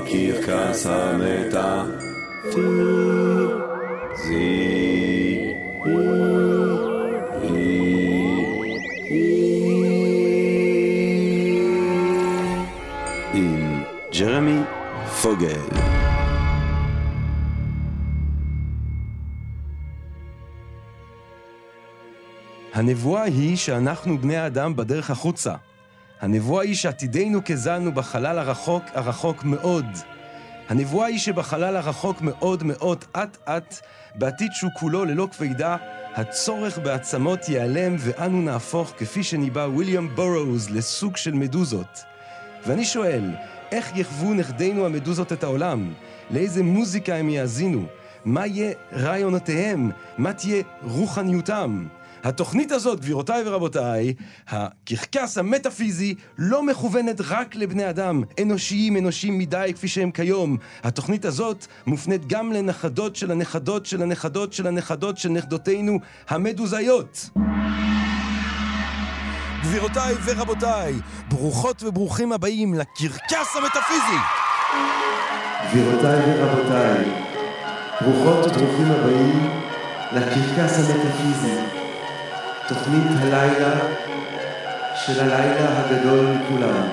הקרקס עם ג'רמי פוגל. הנבואה היא שאנחנו בני האדם בדרך החוצה. הנבואה היא שעתידנו כזן הוא בחלל הרחוק, הרחוק מאוד. הנבואה היא שבחלל הרחוק מאוד מאוד, אט-אט, בעתיד שהוא כולו ללא כבידה, הצורך בעצמות ייעלם ואנו נהפוך, כפי שניבא ויליאם בורוז, לסוג של מדוזות. ואני שואל, איך יחוו נכדינו המדוזות את העולם? לאיזה מוזיקה הם יאזינו? מה יהיה רעיונותיהם? מה תהיה רוחניותם? התוכנית הזאת, גבירותיי ורבותיי, הקרקס המטאפיזי, לא מכוונת רק לבני אדם, אנושיים, אנושיים מדי כפי שהם כיום. התוכנית הזאת מופנית גם לנכדות של הנכדות של הנכדות של הנכדות של נכדותינו המדוזיות. גבירותיי ורבותיי, ברוכות וברוכים הבאים לקרקס המטאפיזי! גבירותיי ורבותיי, ברוכות וברוכים הבאים לקרקס המטאפיזי. תוכנית הלילה של הלילה הגדול מכולם.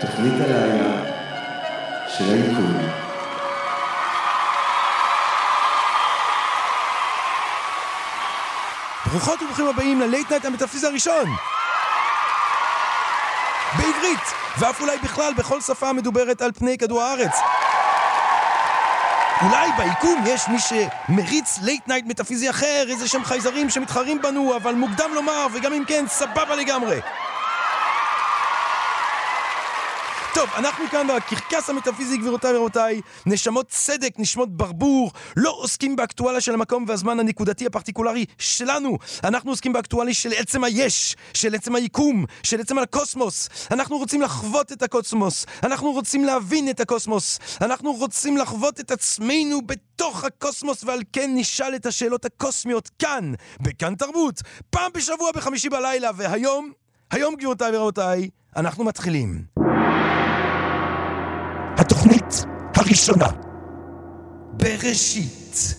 תוכנית הלילה של היקום. ברוכות וברוכים הבאים ל late night המטאפיזי הראשון! בעברית, ואף אולי בכלל בכל שפה המדוברת על פני כדור הארץ. אולי ביקום יש מי שמריץ late night מטאפיזי אחר, איזה שהם חייזרים שמתחרים בנו, אבל מוקדם לומר, וגם אם כן, סבבה לגמרי. טוב, אנחנו כאן בקרקס המטאפיזי, גבירותיי ורבותיי, נשמות צדק, נשמות ברבור, לא עוסקים באקטואליה של המקום והזמן הנקודתי הפרטיקולרי שלנו. אנחנו עוסקים באקטואליה של עצם היש, של עצם היקום, של עצם הקוסמוס. אנחנו רוצים לחוות את הקוסמוס, אנחנו רוצים להבין את הקוסמוס, אנחנו רוצים לחוות את עצמנו בתוך הקוסמוס, ועל כן נשאל את השאלות הקוסמיות כאן, בכאן תרבות, פעם בשבוע בחמישי בלילה, והיום, היום גבירותיי ורבותיי, אנחנו מתחילים. התוכנית הראשונה. בראשית.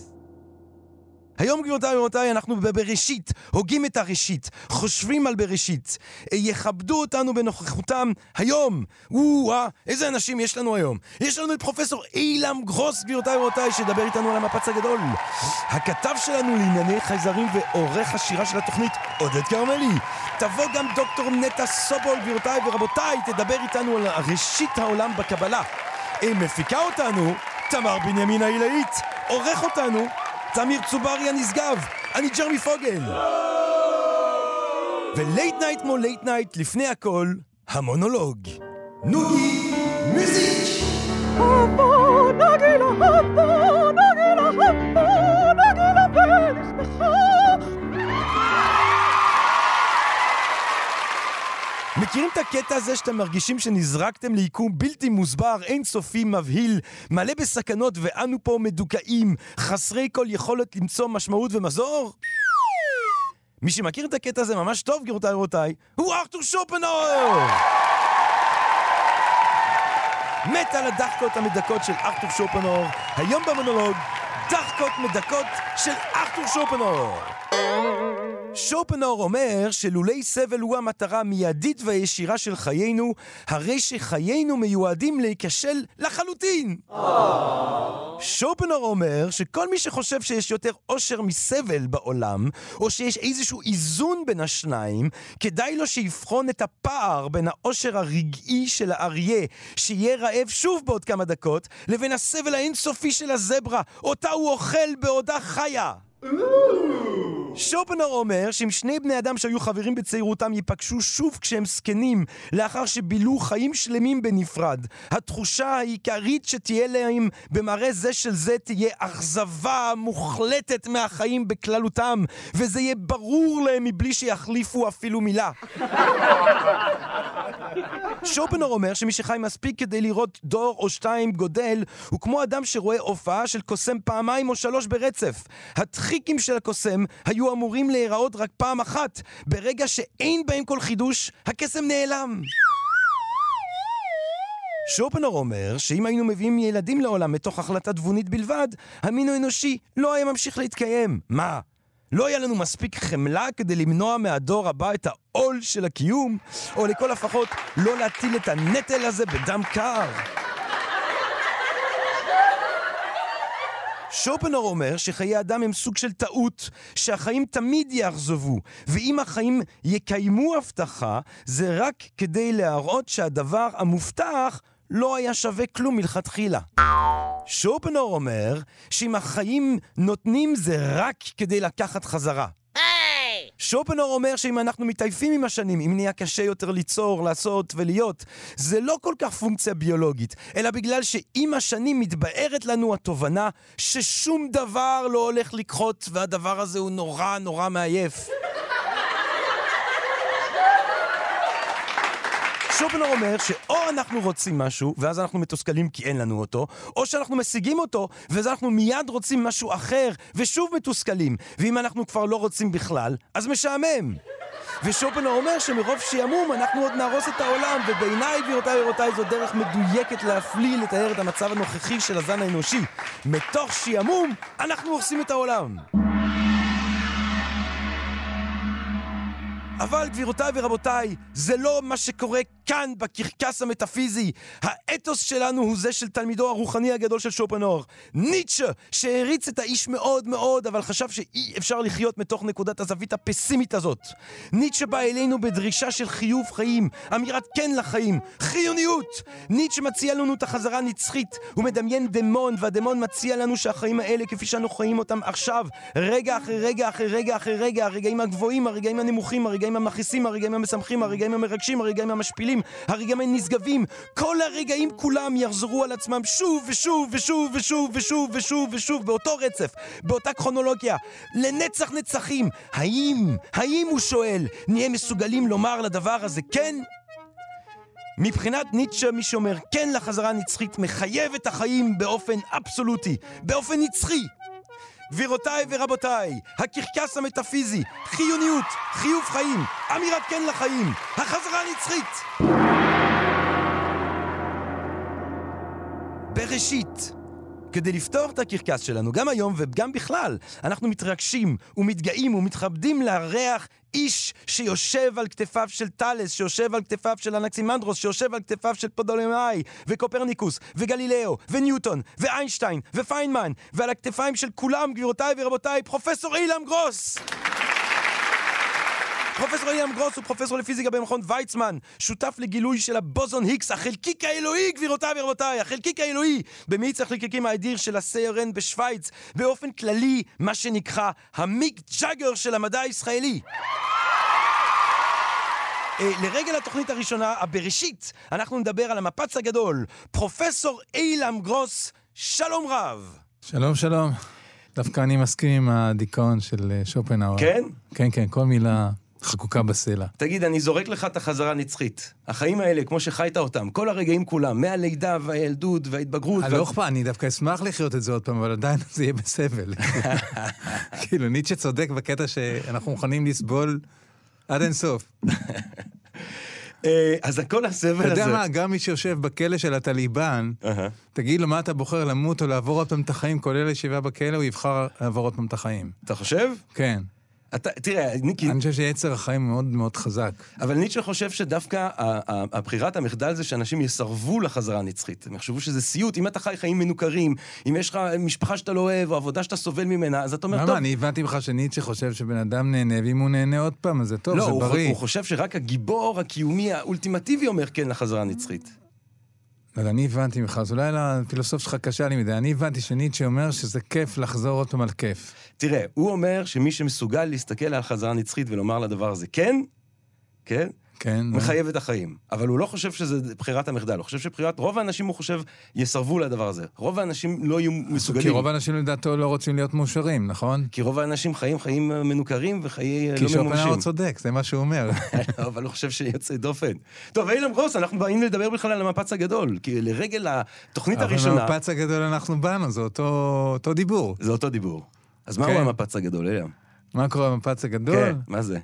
היום גבירותיי ורבותיי אנחנו בבראשית, הוגים את הראשית, חושבים על בראשית. יכבדו אותנו בנוכחותם היום. או-אה, איזה אנשים יש לנו היום? יש לנו את פרופסור אילם גרוס, גבירותיי ורבותיי, שידבר איתנו על המפץ הגדול. הכתב שלנו לענייני חייזרים ועורך השירה של התוכנית, עודד כרמלי. תבוא גם דוקטור נטע סובול, גבירותיי ורבותיי, תדבר איתנו על ראשית העולם בקבלה. מפיקה אותנו תמר בנימין העילאית, עורך אותנו תמיר צוברי הנשגב, אני ג'רמי פוגל. ו late night כמו late night, לפני הכל, המונולוג. נוגי music! מכירים את הקטע הזה שאתם מרגישים שנזרקתם ליקום בלתי מוסבר, אינסופי, מבהיל, מלא בסכנות ואנו פה מדוכאים, חסרי כל יכולת למצוא משמעות ומזור? מי שמכיר את הקטע הזה ממש טוב, גבירותיי ורבותיי, הוא ארתור שופנאור! מת על הדחקות המדכאות של ארתור שופנאור, היום במונולוג, דחקות מדכאות של ארתור שופנאור! שופנאור אומר שלולי סבל הוא המטרה המיידית והישירה של חיינו, הרי שחיינו מיועדים להיכשל לחלוטין. שופנאור אומר שכל מי שחושב שיש יותר אושר מסבל בעולם, או שיש איזשהו איזון בין השניים, כדאי לו שיבחון את הפער בין האושר הרגעי של האריה, שיהיה רעב שוב בעוד כמה דקות, לבין הסבל האינסופי של הזברה, אותה הוא אוכל בעודה חיה. שופנר אומר שאם שני בני אדם שהיו חברים בצעירותם ייפגשו שוב כשהם זקנים, לאחר שבילו חיים שלמים בנפרד, התחושה העיקרית שתהיה להם במראה זה של זה תהיה אכזבה מוחלטת מהחיים בכללותם, וזה יהיה ברור להם מבלי שיחליפו אפילו מילה. שופנר אומר שמי שחי מספיק כדי לראות דור או שתיים גודל, הוא כמו אדם שרואה הופעה של קוסם פעמיים או שלוש ברצף. הטחיקים של הקוסם היו אמורים להיראות רק פעם אחת. ברגע שאין בהם כל חידוש, הקסם נעלם. שופנר אומר שאם היינו מביאים ילדים לעולם מתוך החלטה תבונית בלבד, המין האנושי לא היה ממשיך להתקיים. מה? לא היה לנו מספיק חמלה כדי למנוע מהדור הבא את העול של הקיום? או לכל הפחות לא להטיל את הנטל הזה בדם קר? שופנר אומר שחיי אדם הם סוג של טעות, שהחיים תמיד יאכזבו, ואם החיים יקיימו הבטחה, זה רק כדי להראות שהדבר המובטח לא היה שווה כלום מלכתחילה. שופנר אומר שאם החיים נותנים זה רק כדי לקחת חזרה. שופנר אומר שאם אנחנו מתעייפים עם השנים, אם נהיה קשה יותר ליצור, לעשות ולהיות, זה לא כל כך פונקציה ביולוגית, אלא בגלל שעם השנים מתבארת לנו התובנה ששום דבר לא הולך לקחות, והדבר הזה הוא נורא נורא מעייף. שופנר אומר שאו אנחנו רוצים משהו, ואז אנחנו מתוסכלים כי אין לנו אותו, או שאנחנו משיגים אותו, ואז אנחנו מיד רוצים משהו אחר, ושוב מתוסכלים. ואם אנחנו כבר לא רוצים בכלל, אז משעמם. ושופנר אומר שמרוב שעמום אנחנו עוד נהרוס את העולם, ובעיניי, גבירותיי ורבותיי, זו דרך מדויקת להפליא לתאר את המצב הנוכחי של הזן האנושי. מתוך שעמום אנחנו הורסים את העולם. אבל גבירותיי ורבותיי, זה לא מה שקורה כאן בקרקס המטאפיזי. האתוס שלנו הוא זה של תלמידו הרוחני הגדול של שופנור. ניטשה, שהעריץ את האיש מאוד מאוד, אבל חשב שאי אפשר לחיות מתוך נקודת הזווית הפסימית הזאת. ניטשה בא אלינו בדרישה של חיוב חיים, אמירת כן לחיים, חיוניות! ניטשה מציע לנו את החזרה הנצחית. הוא מדמיין דמון, והדמון מציע לנו שהחיים האלה, כפי שאנו חיים אותם עכשיו, רגע אחרי רגע אחרי רגע אחרי רגע, הרגעים הגבוהים, הרגעים הנמוכים, הרגעים המכעיסים, הרגעים המשמחים, הרגעים המרגשים, הרגעים המשפילים, הרגעים הנשגבים, כל הרגעים כולם יחזרו על עצמם שוב ושוב ושוב ושוב ושוב ושוב ושוב באותו רצף, באותה כרונולוגיה, לנצח נצחים. האם, האם הוא שואל, נהיה מסוגלים לומר לדבר הזה כן? מבחינת ניטשה, מי שאומר כן לחזרה הנצחית מחייב את החיים באופן אבסולוטי, באופן נצחי. גבירותיי ורבותיי, הקרקס המטאפיזי, חיוניות, חיוב חיים, אמירת כן לחיים, החזרה הנצחית. בראשית. כדי לפתור את הקרקס שלנו, גם היום וגם בכלל, אנחנו מתרגשים ומתגאים ומתכבדים לארח איש שיושב על כתפיו של טאלס, שיושב על כתפיו של אנקסימנדרוס, שיושב על כתפיו של פתולמאי, וקופרניקוס, וגלילאו, וניוטון, ואיינשטיין, ופיינמן, ועל הכתפיים של כולם, גבירותיי ורבותיי, פרופסור עילם גרוס! פרופסור עילם גרוס הוא פרופסור לפיזיקה במכון ויצמן, שותף לגילוי של הבוזון היקס, החלקיק האלוהי, גבירותיי ורבותיי, החלקיק האלוהי, במאיץ החלקיקים האדיר של הסרן בשוויץ, באופן כללי, מה שנקרא המיק ג'אגר של המדע הישראלי. אה, לרגל התוכנית הראשונה, הבראשית, אנחנו נדבר על המפץ הגדול. פרופסור אילם גרוס, שלום רב. שלום, שלום. דווקא אני מסכים עם הדיכאון של אה, שופנהאואר. כן? כן, כן, כל מילה חקוקה בסלע. תגיד, אני זורק לך את החזרה הנצחית. החיים האלה, כמו שחיית אותם, כל הרגעים כולם, מהלידה והילדות וההתבגרות. לא אכפת, אני דווקא אשמח לחיות את זה עוד פעם, אבל עדיין זה יהיה בסבל. כאילו, ניטשה צודק בקטע שאנחנו מוכנים לסבול עד אינסוף. אה, אז כל הסבל אתה הזה... יודע מה, גם מי שיושב בכלא של הטליבן. תגיד לו מה אתה בוחר למות או לעבור עוד פעם את החיים, כולל ישיבה בכלא, הוא יבחר לעבור עוד פעם את החיים. אתה חושב? כן. אתה, תראה, ניקי, אני חושב שיצר החיים מאוד מאוד חזק. אבל ניטשה חושב שדווקא הבחירת המחדל זה שאנשים יסרבו לחזרה הנצחית. הם יחשבו שזה סיוט. אם אתה חי חיים מנוכרים, אם יש לך משפחה שאתה לא אוהב, או עבודה שאתה סובל ממנה, אז אתה אומר, טוב... למה? אני הבנתי ממך שניטשה חושב שבן אדם נהנה, ואם הוא נהנה עוד פעם, אז זה טוב, לא, זה הוא, בריא. הוא חושב שרק הגיבור הקיומי האולטימטיבי אומר כן לחזרה הנצחית. אבל אני הבנתי ממך, אז אולי לפילוסוף שלך קשה לי מדי. אני הבנתי שניטשה אומר שזה כיף לחזור עוד פעם על כיף. תראה, הוא אומר שמי שמסוגל להסתכל על חזרה נצחית ולומר לדבר הזה כן, כן, כן? מחייב את החיים. אבל הוא לא חושב שזה בחירת המחדל, הוא חושב שבחירת, רוב האנשים, הוא חושב, יסרבו לדבר הזה. רוב האנשים לא יהיו מסוגלים. כי רוב האנשים לדעתו לא רוצים להיות מאושרים, נכון? כי רוב האנשים חיים חיים מנוכרים וחיי כי לא ממומשים. צודק, זה מה שהוא אומר. אבל הוא חושב שיוצא דופן. טוב, אילם גרוס, אנחנו באים לדבר בכלל על המפץ הגדול. כי לרגל התוכנית אבל הראשונה, במפץ הגדול אנחנו באנו, זה אותו אותו דיבור. זה אותו דיבור. אז מה כן. הוא המפץ הגדול, אילם? מה קורה במפץ הגדול? כן, מה זה?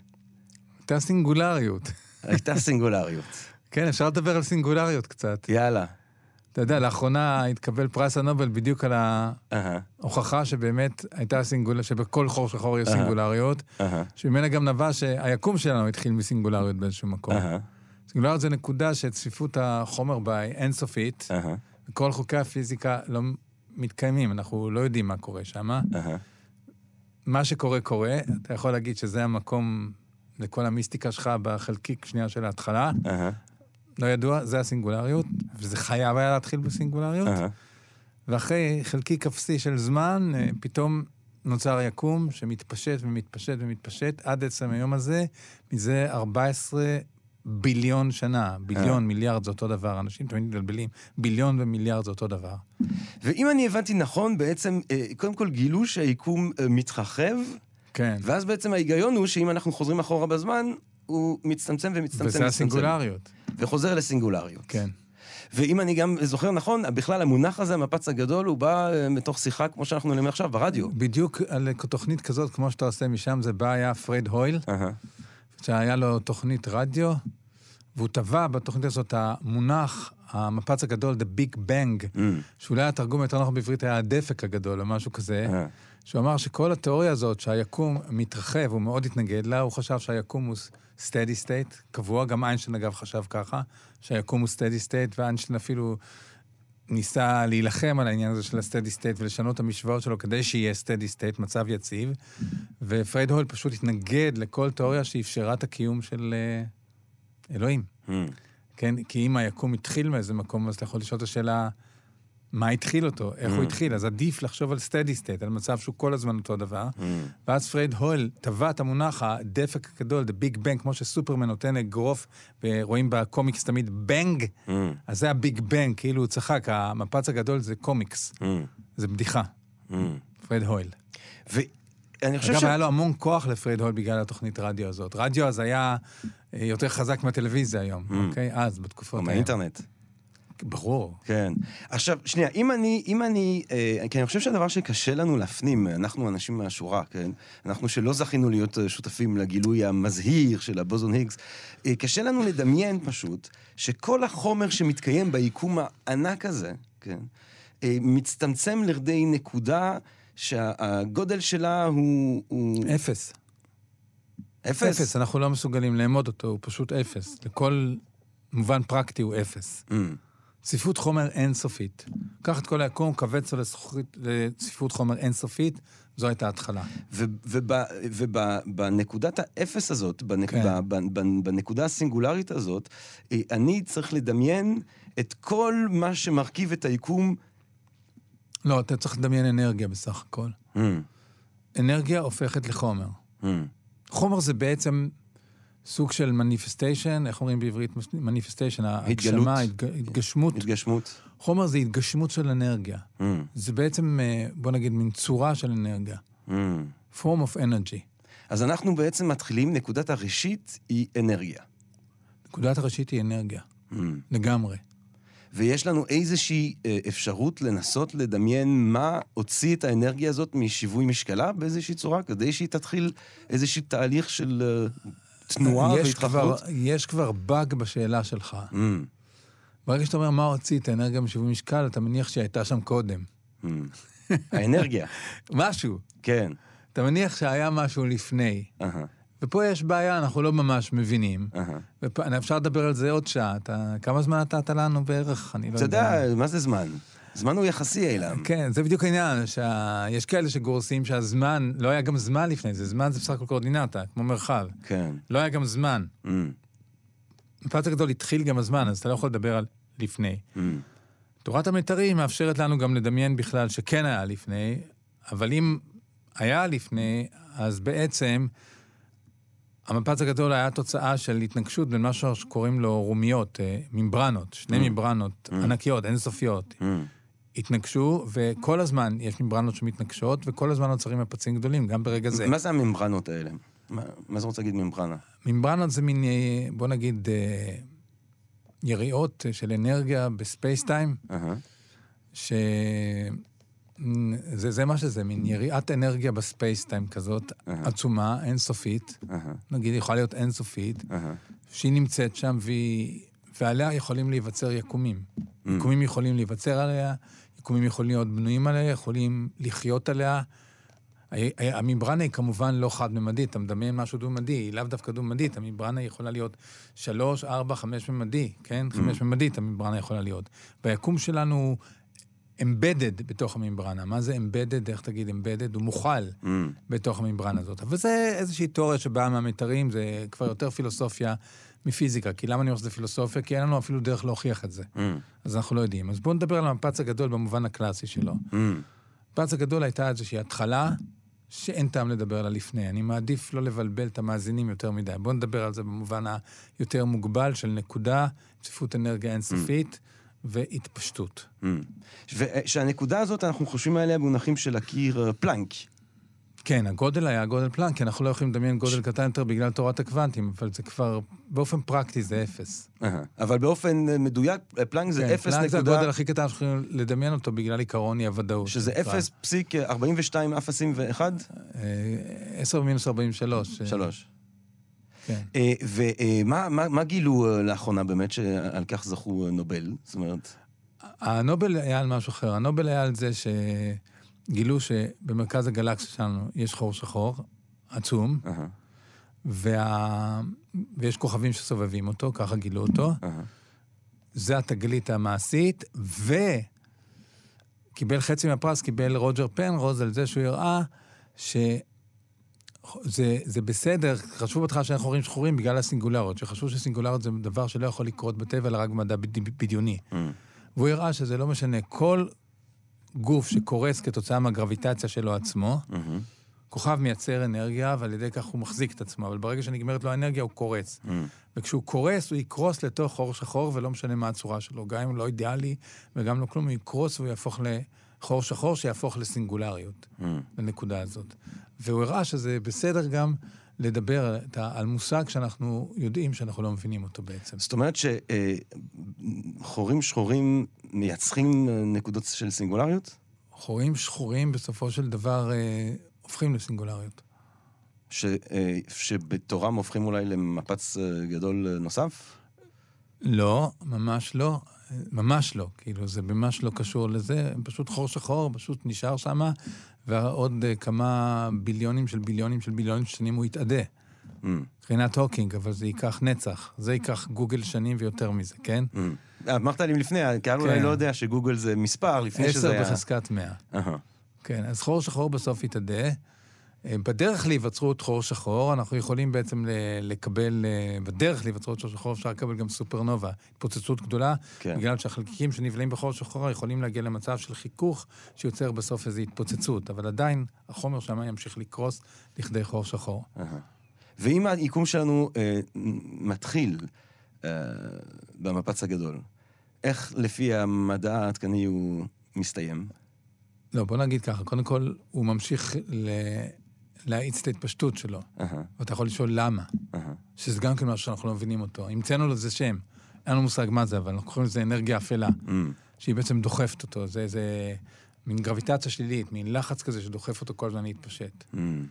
הייתה סינגולריות. הייתה סינגולריות. כן, אפשר לדבר על סינגולריות קצת. יאללה. אתה יודע, לאחרונה התקבל פרס הנובל בדיוק על ההוכחה שבאמת הייתה סינגולריות, שבכל חור שחור יש סינגולריות, שממנה גם נבע שהיקום שלנו התחיל מסינגולריות באיזשהו מקום. סינגולריות זה נקודה שצפיפות החומר בה היא אינסופית, וכל חוקי הפיזיקה לא מתקיימים, אנחנו לא יודעים מה קורה שם. מה שקורה, קורה. אתה יכול להגיד שזה המקום לכל המיסטיקה שלך בחלקיק שנייה של ההתחלה. לא ידוע, זה הסינגולריות, וזה חייב היה להתחיל בסינגולריות. ואחרי חלקיק אפסי של זמן, אה, פתאום נוצר יקום שמתפשט ומתפשט ומתפשט עד עצם היום הזה, מזה 14 ביליון שנה. ביליון, מיליארד זה אותו דבר, אנשים תמיד מתבלבלים. ביליון ומיליארד זה אותו דבר. ואם אני הבנתי נכון, בעצם, אה, קודם כל גילו שהיקום אה, מתרחב, כן. ואז בעצם ההיגיון הוא שאם אנחנו חוזרים אחורה בזמן, הוא מצטמצם ומצטמצם. וזה מצטמצם. הסינגולריות. וחוזר לסינגולריות. כן. ואם אני גם זוכר נכון, בכלל המונח הזה, המפץ הגדול, הוא בא אה, מתוך שיחה כמו שאנחנו נראים עכשיו, ברדיו. בדיוק על תוכנית כזאת, כמו שאתה עושה משם, זה בא, היה פרד הויל, אהה, שהיה לו תוכנית רדיו, והוא טבע בתוכנית הזאת המונח, המפץ הגדול, The Big Bang, Mm. שאולי התרגום יותר נכון בעברית היה הדפק הגדול, או משהו כזה, אהה. שהוא אמר שכל התיאוריה הזאת שהיקום מתרחב, הוא מאוד התנגד לה, הוא חשב שהיקום הוא steady state, קבוע, גם איינשטיין אגב חשב ככה, שהיקום הוא steady state, ואיינשטיין אפילו ניסה להילחם על העניין הזה של ה-steady state ולשנות את המשוואות שלו כדי שיהיה steady state, מצב יציב, ופרד הול פשוט התנגד לכל תיאוריה שאפשרה את הקיום של אה, אלוהים. Mm. כן? כי אם היקום התחיל מאיזה מקום, אז אתה יכול לשאול את השאלה, מה התחיל אותו? איך הוא Mm. התחיל? אז עדיף לחשוב על סטדי סטייט, על מצב שהוא כל הזמן אותו דבר. Mm. ואז פרד הויל טבע את המונח הדפק הגדול, the big bang, כמו שסופרמן נותן אגרוף, ורואים בקומיקס תמיד bang, Mm. אז זה ה big bang, כאילו הוא צחק, המפץ הגדול זה קומיקס, Mm. זה בדיחה, Mm. פרד הויל. ואני חושב אגב, ש... היה לו המון כוח לפרד הויל בגלל התוכנית רדיו הזאת. רדיו אז היה אה, יותר חזק מהטלוויזיה היום, אוקיי? אז, בתקופות או האלה. מהאינטרנט. ברור. כן. עכשיו, שנייה, אם אני, אם אני, אה, כי אני חושב שהדבר שקשה לנו להפנים, אנחנו אנשים מהשורה, כן? אנחנו שלא זכינו להיות אה, שותפים לגילוי המזהיר של הבוזון היגס, אה, קשה לנו לדמיין פשוט שכל החומר שמתקיים ביקום הענק הזה, כן? אה, מצטמצם לכדי נקודה שהגודל שלה הוא... הוא... אפס. אפס? אפס, אנחנו לא מסוגלים לאמוד אותו, הוא פשוט אפס. לכל מובן פרקטי הוא אפס. Mm. צפיפות חומר אינסופית. קח את כל היקום, כווץ לצפיפות חומר אינסופית, זו הייתה ההתחלה. ובנקודת האפס הזאת, בנק, כן. ב, ב, ב, בנקודה הסינגולרית הזאת, אה, אני צריך לדמיין את כל מה שמרכיב את היקום. לא, אתה צריך לדמיין אנרגיה בסך הכל. Mm, אנרגיה הופכת לחומר. mm, חומר זה בעצם סוג של מניפסטיישן, איך אומרים בעברית מניפסטיישן? ההגשמה, התג- התגשמות. התגשמות. חומר זה התגשמות של אנרגיה. Mm, זה בעצם, אה, בוא נגיד, מין צורה של אנרגיה. mm. form of energy. אז אנחנו בעצם מתחילים, נקודת הראשית היא אנרגיה. נקודת הראשית היא אנרגיה, Mm. לגמרי. ויש לנו איזושהי אה, אפשרות לנסות לדמיין מה הוציא את האנרגיה הזאת משיווי משקלה באיזושהי צורה, כדי שהיא תתחיל איזשהו תהליך של אה, תנועה והתחברות. יש כבר באג בשאלה שלך. Mm, ברגע שאתה אומר מה הוציא את האנרגיה משיווי משקל, אתה מניח שהיא הייתה שם קודם. mm. האנרגיה, משהו. כן. אתה מניח שהיה משהו לפני. אהה, ופה יש בעיה, אנחנו לא ממש מבינים. אהה. ואפשר לדבר על זה עוד שעה. אתה, כמה זמן נתת לנו בערך? אני לא אתה יודע, מה זה זמן? זמן הוא יחסי, אילם. כן, זה בדיוק העניין, שיש כאלה שגורסים שהזמן, לא היה גם זמן לפני זה, זמן זה בסך הכל קואורדינטה, כמו מרחב. כן. לא היה גם זמן. Mm, מפץ הגדול התחיל גם הזמן, אז אתה לא יכול לדבר על לפני. mm, תורת המיתרים מאפשרת לנו גם לדמיין בכלל שכן היה לפני, אבל אם היה לפני, אז בעצם המפץ הגדול היה תוצאה של התנגשות בין משהו שקוראים לו רומיות, אה, ממברנות, שני Mm. ממברנות ענקיות, אינסופיות. mm. התנגשו, וכל הזמן יש ממברנות שמתנגשות, וכל הזמן נוצרים מפצים גדולים, גם ברגע זה. מה זה הממברנות האלה? מה מה זה רוצה להגיד ממברנה? ממברנות זה מין, אה, בוא נגיד, אה, יריעות אה, של אנרגיה בספייסטיים, אהה, ש... זה, זה מה שזה, מין יריעת אנרגיה בספייסטיים כזאת, אהה. עצומה, אינסופית, אהה, נגיד, יכולה להיות אינסופית, אהה. שהיא נמצאת שם והיא, ועליה יכולים להיווצר יקומים. יקומים יכולים להיווצר עליה, יקומים יכולים להיות בנויים עליה, יכולים לחיות עליה. הממברנה היא כמובן לא חד-ממדית, אתה מדמיין משהו דו-ממדי, היא לאו דווקא דו-ממדית, הממברנה יכולה להיות שלוש, ארבע, חמש ממדי, כן? חמש ממדית הממברנה יכולה להיות. והיקום שלנו הוא אמבדד בתוך הממברנה. מה זה אמבדד? איך תגיד אמבדד? הוא מוכל Mm. בתוך הממברנה הזאת. אבל זה איזושהי תיאוריה שבאה מהמיתרים, זה כבר יותר פילוסופיה מפיזיקה. כי למה אני אומר שזה פילוסופיה? כי אין לנו אפילו דרך להוכיח את זה. Mm. אז אנחנו לא יודעים. אז בואו נדבר על המפץ הגדול במובן הקלאסי שלו. Mm. המפץ הגדול הייתה איזושהי התחלה שאין טעם לדבר עליה לפני. אני מעדיף לא לבלבל את המאזינים יותר מדי. בואו נדבר על זה במובן היותר מוגבל של נקודה, צפיפות אנרגיה אינסופית והתפשטות. Mm. ושהנקודה הזאת, אנחנו חושבים עליה במונחים של הקיר אה, פלנק. כן, הגודל היה גודל פלנק, כי אנחנו לא יכולים לדמיין גודל קטן יותר בגלל תורת הקוונטים, אבל זה כבר, באופן פרקטי זה אפס. אבל באופן אה, מדויק, אה, פלנק זה כן, אפס פלנק זה נקודה... הגודל הכי קטן שאנחנו יכולים לדמיין אותו בגלל עיקרון אי הוודאות. שזה. אפס פסיק אה, 42 אפסים ואחד? אה, 10 מינוס 43. אה, שלוש. כן. אה, ומה מה- מה גילו אה, לאחרונה באמת שעל כך זכו אה, נובל? זאת אומרת... הנובל היה על משהו אחר. הנובל היה על זה שגילו שבמרכז הגלקסיה שלנו יש חור שחור עצום, וה... ויש כוכבים שסובבים אותו, ככה גילו אותו. זה זה התגלית המעשית, וקיבל חצי מהפרס, קיבל רוג'ר פנרוז על זה שהוא הראה שזה זה בסדר, חשוב בהתחלה שאנחנו חורים שחורים בגלל הסינגולריות, שחשוב שסינגולריות זה דבר שלא יכול לקרות בטבע, אלא רק במדע בד- בדיוני. Mm. והוא הראה שזה לא משנה, כל גוף שקורס כתוצאה מהגרביטציה שלו עצמו, כוכב מייצר אנרגיה, ועל ידי כך הוא מחזיק את עצמו, אבל ברגע שנגמרת לו האנרגיה, הוא קורס. וכשהוא קורס, הוא יקרוס לתוך חור שחור, ולא משנה מה הצורה שלו. גם אם הוא לא אידיאלי וגם לא כלום, הוא יקרוס והוא יהפוך לחור שחור, שיהפוך לסינגולריות. לנקודה הזאת. והוא הראה שזה בסדר גם לדבר על מושג שאנחנו יודעים שאנחנו לא מבינים אותו בעצם. זאת אומרת שחורים שחורים מייצרים נקודות של סינגולריות? חורים שחורים בסופו של דבר אה, הופכים לסינגולריות. ש, אה, שבתורם הופכים אולי למפץ אה, גדול נוסף? לא, ממש לא. ממש לא. כאילו, זה ממש לא קשור לזה. פשוט חור שחור, פשוט נשאר שם, ועוד אה, כמה ביליונים של ביליונים של ביליונים של שנים הוא יתאדה. מהמם, מבחינת הוקינג, אבל זה ייקח נצח. זה ייקח googol שנים ויותר מזה, כן? אה, אמרת לי לפני, הקהל אולי כן. לא יודע ש googol זה מספר, לפני שזה עשר היה... בחזקת מאה. אהה. כן, אז חור שחור בסוף יתאדה. בדרך להיווצרות חור שחור, אנחנו יכולים בעצם לקבל, אה, בדרך להיווצרות חור שחור אפשר לקבל גם סופרנובה, התפוצצות גדולה, כן. בגלל שהחלקיקים שנבלעים בחור שחור יכולים להגיע למצב של חיכוך שיוצר בסוף איזו התפוצצות, אבל עדיין החומר שם ימשיך לקרוס לכדי חור שחור. ואם היקום שלנו אה, מתחיל אה, במפץ הגדול, איך לפי המדע העדכני הוא מסתיים? לא, בוא נגיד ככה, קודם כל, הוא ממשיך ל- להאיץ את ההתפשטות שלו, אהה, ואתה יכול לשאול למה, אהה. שזה גם כן משהו שאנחנו לא מבינים אותו. המצאנו לזה שם, אין לנו מושג מה זה, אבל אנחנו קוראים לזה אנרגיה אפלה. מהמם, שהיא בעצם דוחפת אותו, זה איזה מין גרביטציה שלילית, מין לחץ כזה שדוחף אותו כל הזמן להתפשט. מהמם,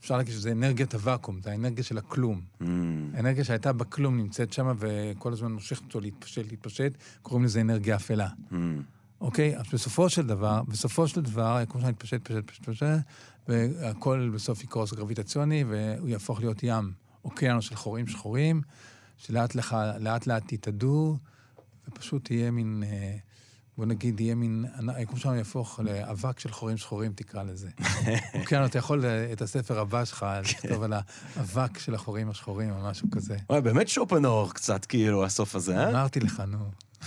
אפשר להגיד שזה אנרגיית הוואקום, זה האנרגיה של הכלום. מהמם. האנרגיה שהייתה בכלום נמצאת שם וכל הזמן מושכת אותו להתפשט, להתפשט, קוראים לזה אנרגיה אפלה. מהמם. אוקיי? אז בסופו של דבר, בסופו של דבר, היקום שלנו יתפשט, פשט, פשט, פשט, והכל בסוף יקרוס גרביטציוני, והוא יהפוך להיות ים, אוקיינוס של חורים שחורים, שלאט לך, לאט לאט יתאדו, ופשוט יהיה מין, אה, בוא נגיד, יהיה מין, היקום שלנו יהפוך לאבק של חורים שחורים, תקרא לזה. אוקיינוס, אתה יכול אה, את הספר הבא שלך לכתוב על האבק של החורים השחורים, או משהו כזה. וואי, באמת שופנאור קצת, כאילו, הסוף הזה, אה? אמרתי לך, נו.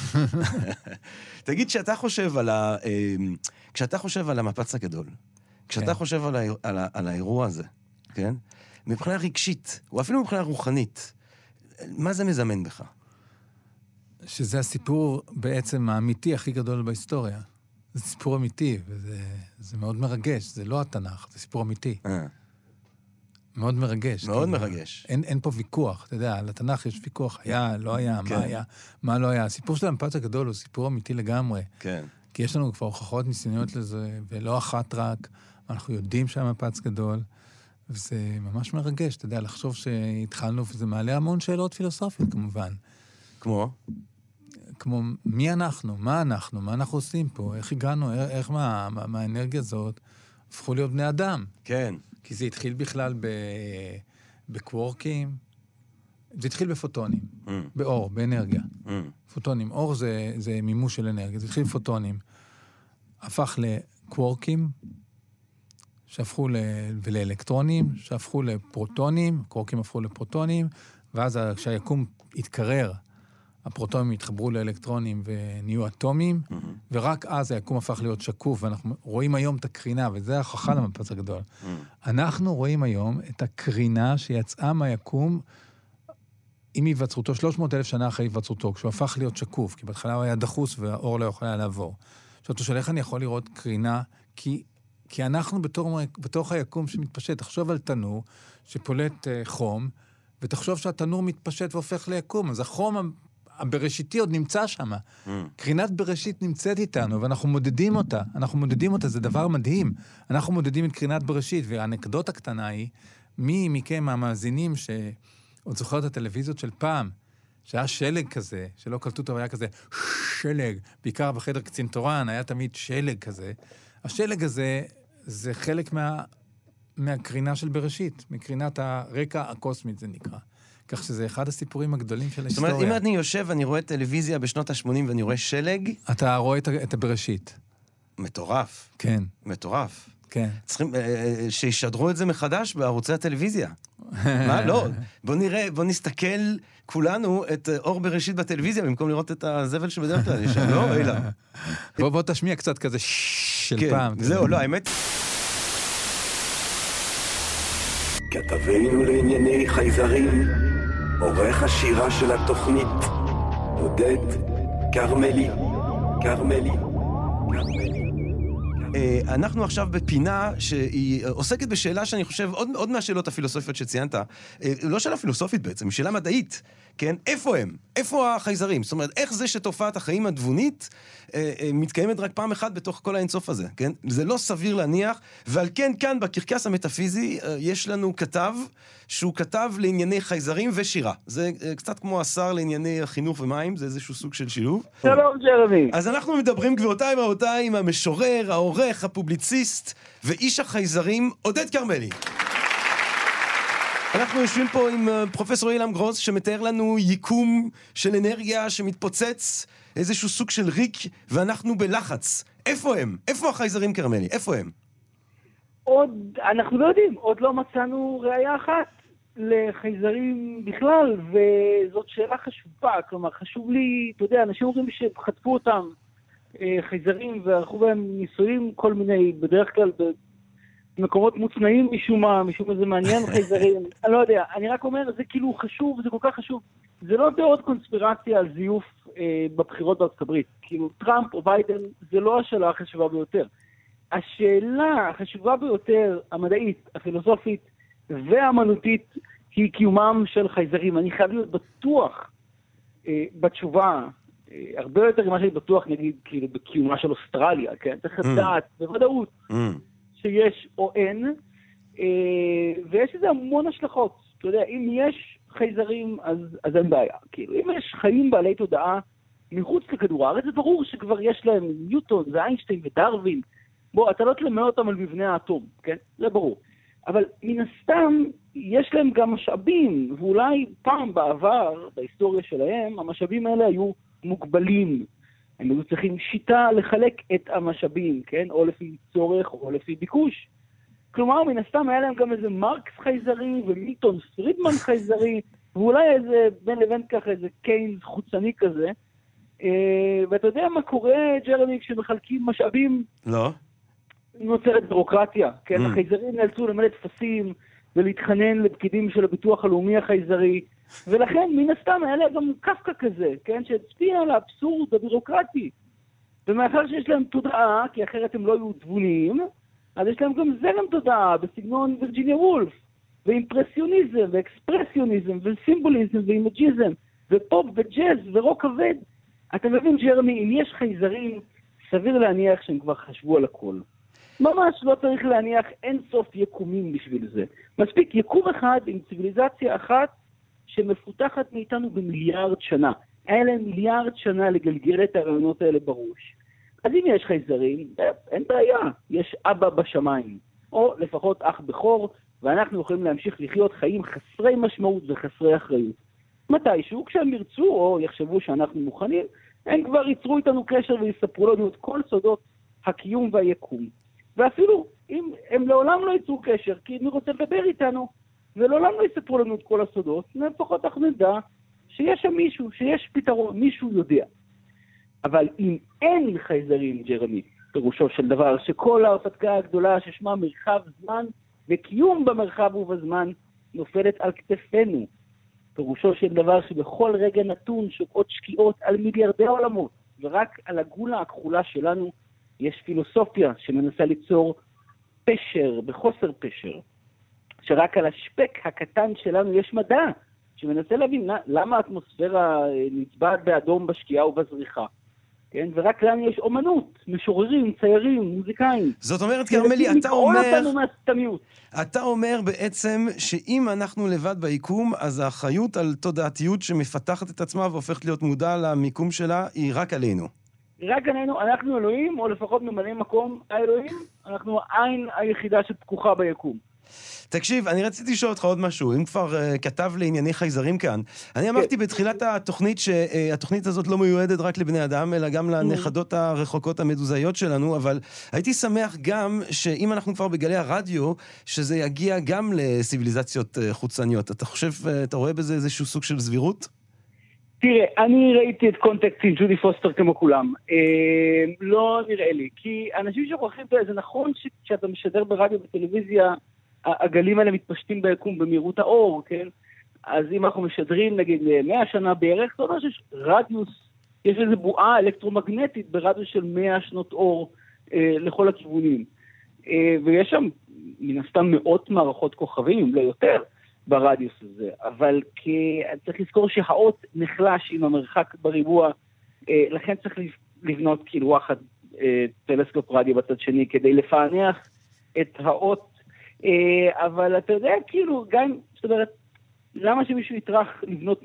תגיד, כשאתה חושב על ה... אה, כשאתה חושב על המפץ הגדול, כשאתה כן. חושב על, האיר- על, ה- על האירוע הזה, כן? מבחינה רגשית, או אפילו מבחינה רוחנית, מה זה מזמן בך? שזה הסיפור בעצם האמיתי הכי גדול בהיסטוריה. זה סיפור אמיתי, וזה זה מאוד מרגש. זה לא התנ"ך, זה סיפור אמיתי. אה, מאוד מרגש. מאוד כאילו, מרגש. אין, אין פה ויכוח, אתה יודע, על התנ"ך יש ויכוח, היה, לא היה, כן. מה היה, מה לא היה. הסיפור של המפץ הגדול הוא סיפור אמיתי לגמרי. כן. כי יש לנו כבר הוכחות ניסיוניות לזה, ולא אחת רק. אנחנו יודעים שהמפץ גדול, וזה ממש מרגש, אתה יודע, לחשוב שהתחלנו, וזה מעלה המון שאלות פילוסופיות כמובן. כמו? כמו מי אנחנו, מה אנחנו, מה אנחנו עושים פה, איך הגענו, איך, איך מה, מה, מהאנרגיה הזאת הפכו להיות בני אדם. כן. כי זה התחיל בכלל ב... בקוורקים, זה התחיל בפוטונים, Mm, באור, באנרגיה. mm, פוטונים. אור זה, זה מימוש של אנרגיה, זה התחיל בפוטונים. הפך לקוורקים, שהפכו ל... ולאלקטרונים, שהפכו לפרוטונים, קוורקים הפכו לפרוטונים, ואז כשהיקום התקרר, הפרוטונים התחברו לאלקטרונים ונהיו אטומים, mm, ורק אז היקום הפך להיות שקוף, ואנחנו רואים היום את הקרינה, וזה ההוכחה למפץ הגדול. mm. אנחנו רואים היום את הקרינה שיצאה מהיקום עם היווצרותו, 300 אלף שנה אחרי היווצרותו, כשהוא הפך להיות שקוף, כי בהתחלה הוא היה דחוס והאור לא יכול היה לעבור. עכשיו, אתה שואל, איך אני יכול לראות קרינה? כי, כי אנחנו בתור, בתוך היקום שמתפשט, תחשוב על תנור שפולט uh, חום, ותחשוב שהתנור מתפשט והופך ליקום, אז החום הבראשיתי עוד נמצא שם. mm. קרינת בראשית נמצאת איתנו, ואנחנו מודדים אותה. אנחנו מודדים אותה, זה דבר מדהים. אנחנו מודדים את קרינת בראשית, והאנקדוטה קטנה היא, מי מכם, המאזינים, שעוד זוכר את הטלוויזיות של פעם, שהיה שלג כזה, שלא קלטו אותו, היה כזה שלג, בעיקר בחדר קצין תורן, היה תמיד שלג כזה. השלג הזה, זה חלק מה, מהקרינה של בראשית, מקרינת הרקע הקוסמית, זה נקרא. כך שזה אחד הסיפורים הגדולים של זאת ההיסטוריה. אומרת, אם אני יושב ואני רואה טלוויזיה בשנות ה-80 ואני רואה שלג, אתה רואה את, הבראשית. מטורף, כן, מטורף. כן. צריכים אה, אה, שישדרו את זה מחדש בערוצי הטלוויזיה. מה? לא. בוא נראה, בוא נסתכל כולנו את אה, אור בראשית בטלוויזיה במקום לראות את הזבל שבדרך כלל יש שם, לא? אילן. בוא, בוא תשמיע קצת כזה של כן, פעם. זהו, לא, האמת... כתבנו לענייני חייזרים, עורך השירה של התוכנית, עודד כרמלי, כרמלי. אה, אנחנו עכשיו בפינה שהיא עוסקת בשאלה שאני חושב, עוד, עוד מהשאלות הפילוסופיות שציינת, אה, לא שאלה פילוסופית בעצם, היא שאלה מדעית, כן? איפה הם? איפה החייזרים? זאת אומרת, איך זה שתופעת החיים התבונית אה, אה, מתקיימת רק פעם אחת בתוך כל האינסוף הזה, כן? זה לא סביר להניח, ועל כן כאן בקרקס המטאפיזי אה, יש לנו כתב שהוא כתב לענייני חייזרים ושירה. זה אה, קצת כמו השר לענייני החינוך ומים, זה איזשהו סוג של שילוב. שלום ג'רמי. אז אנחנו מדברים, גבירותיי ורבותיי, עם המשורר, העורך, הפובליציסט ואיש החייזרים, עודד כרמלי. אנחנו יושבים פה עם אה, פרופסור אילם גרוס, שמתאר לנו ייקום של אנרגיה שמתפוצץ, איזשהו סוג של ריק, ואנחנו בלחץ. איפה הם? איפה החייזרים כרמלי? איפה הם? עוד, אנחנו לא יודעים, עוד לא מצאנו ראייה אחת לחייזרים בכלל, וזאת שאלה חשובה. כלומר, חשוב לי, אתה יודע, אנשים אומרים שחטפו אותם אה, חייזרים וערכו בהם ניסויים, כל מיני, בדרך כלל במקומות מוצנעים משום מה, משום מה זה מעניין חייזרים. אני לא יודע, אני רק אומר, זה כאילו חשוב, זה כל כך חשוב. זה לא דעות קונספירציה על זיוף אה, בבחירות בארצות הברית. כאילו, טראמפ או ביידן, זה לא השאלה החשובה ביותר. השאלה החשובה ביותר, המדעית, הפילוסופית והאמנותית, היא קיומם של חייזרים. אני חייב להיות בטוח אה, בתשובה, אה, הרבה יותר ממה שאני בטוח, נגיד, כאילו, בקיומה של אוסטרליה, כן? צריך Mm. לדעת בוודאות Mm, שיש או אין, אה, ויש לזה המון השלכות. אתה יודע, אם יש חייזרים, אז, אז אין בעיה. כאילו, אם יש חיים בעלי תודעה מחוץ לכדור הארץ, זה ברור שכבר יש להם ניוטון ואיינשטיין ודרווין. בוא, אתה לא תלמד אותם על מבנה האטום, כן? זה ברור. אבל מן הסתם, יש להם גם משאבים, ואולי פעם בעבר, בהיסטוריה שלהם, המשאבים האלה היו מוגבלים. הם היו צריכים שיטה לחלק את המשאבים, כן? או לפי צורך או לפי ביקוש. כלומר, מן הסתם היה להם גם איזה מרקס חייזרי ומילטון פרידמן חייזרי, ואולי איזה בין לבין ככה איזה קיינס חוצני כזה. אה, ואתה יודע מה קורה, ג'רמי, כשמחלקים משאבים, לא? נוצרת בירוקרטיה, כן? Mm. החייזרים נאלצו למלא טפסים ולהתחנן לפקידים של הביטוח הלאומי החייזרי, ולכן מן הסתם היה להם גם קפקא כזה, כן? שהצביע על האבסורד הבירוקרטי. ומאחר שיש להם תודעה, כי אחרת הם לא יהיו תבוניים, אז יש להם גם זרם תודעה בסגנון וירג'יניה וולף, ואימפרסיוניזם, ואקספרסיוניזם, וסימבוליזם, ואימג'יזם, ופופ וג'אז, ורוק כבד. אתה מבין, ג'רמי, אם יש חייזרים, סביר להניח שהם כבר חשבו על הכל. ממש לא צריך להניח אין סוף יקומים בשביל זה. מספיק יקום אחד עם ציוויליזציה אחת שמפותחת מאיתנו במיליארד שנה. היה להם מיליארד שנה לגלגל את הרעיונות האלה בראש. אז אם יש חייזרים, אין בעיה, יש אבא בשמיים, או לפחות אח בכור, ואנחנו יכולים להמשיך לחיות חיים חסרי משמעות וחסרי אחריות. מתישהו, כשהם ירצו או יחשבו שאנחנו מוכנים, הם כבר ייצרו איתנו קשר ויספרו לנו את כל סודות הקיום והיקום. ואפילו אם הם לעולם לא ייצרו קשר, כי מי רוצה לדבר איתנו, ולעולם לא יספרו לנו את כל הסודות, לפחות אנחנו נדע שיש שם מישהו, שיש פתרון, מישהו יודע. אבל אם אין חייזרים, ג'רמי, פירושו של דבר, שכל ההרפתקה הגדולה ששמה מרחב זמן וקיום במרחב ובזמן נופלת על כתפינו. פירושו של דבר שבכל רגע נתון שוקעות שקיעות על מיליארדי עולמות, ורק על הגולה הכחולה שלנו יש פילוסופיה שמנסה ליצור פשר בחוסר פשר, שרק על השפק הקטן שלנו יש מדע שמנסה להבין למה האטמוספירה נצבעת באדום בשקיעה ובזריחה. כן? ורק לנו יש אומנות, משוררים, ציירים, מוזיקאים. זאת אומרת, כרמלי, אתה אומר... אתה אומר בעצם שאם אנחנו לבד ביקום, אז האחריות על תודעתיות שמפתחת את עצמה והופכת להיות מודע למיקום שלה, היא רק עלינו. רק עלינו, אנחנו אלוהים, או לפחות ממלאי מקום האלוהים, אנחנו העין היחידה שפקוחה ביקום. תקשיב, אני רציתי לשאול אותך עוד משהו, אם כבר uh, כתב לענייני חייזרים כאן. אני אמרתי כן. בתחילת התוכנית שהתוכנית הזאת לא מיועדת רק לבני אדם, אלא גם לנכדות הרחוקות המדוזאיות שלנו, אבל הייתי שמח גם שאם אנחנו כבר בגלי הרדיו, שזה יגיע גם לציוויליזציות uh, חוצניות. אתה חושב, uh, אתה רואה בזה איזשהו סוג של סבירות? תראה, אני ראיתי את Contact עם ג'ודי פוסטר כמו כולם. אה, לא נראה לי. כי אנשים שוכחים, זה נכון שכשאתה משדר ברדיו וטלוויזיה, הגלים האלה מתפשטים ביקום במהירות האור, כן? אז אם אנחנו משדרים נגיד 100 שנה בערך, זה אומר שיש רדיוס, יש איזו בועה אלקטרומגנטית ברדיוס של 100 שנות אור אה, לכל הכיוונים. אה, ויש שם מן הסתם מאות מערכות כוכבים, אם לא יותר, ברדיוס הזה. אבל כי צריך לזכור שהאות נחלש עם המרחק בריבוע, אה, לכן צריך לבנות כאילו וואחד אה, טלסקופ רדיו בצד שני כדי לפענח את האות אה, אבל אתה יודע, כאילו, גם, זאת אומרת, למה שמישהו יטרח לבנות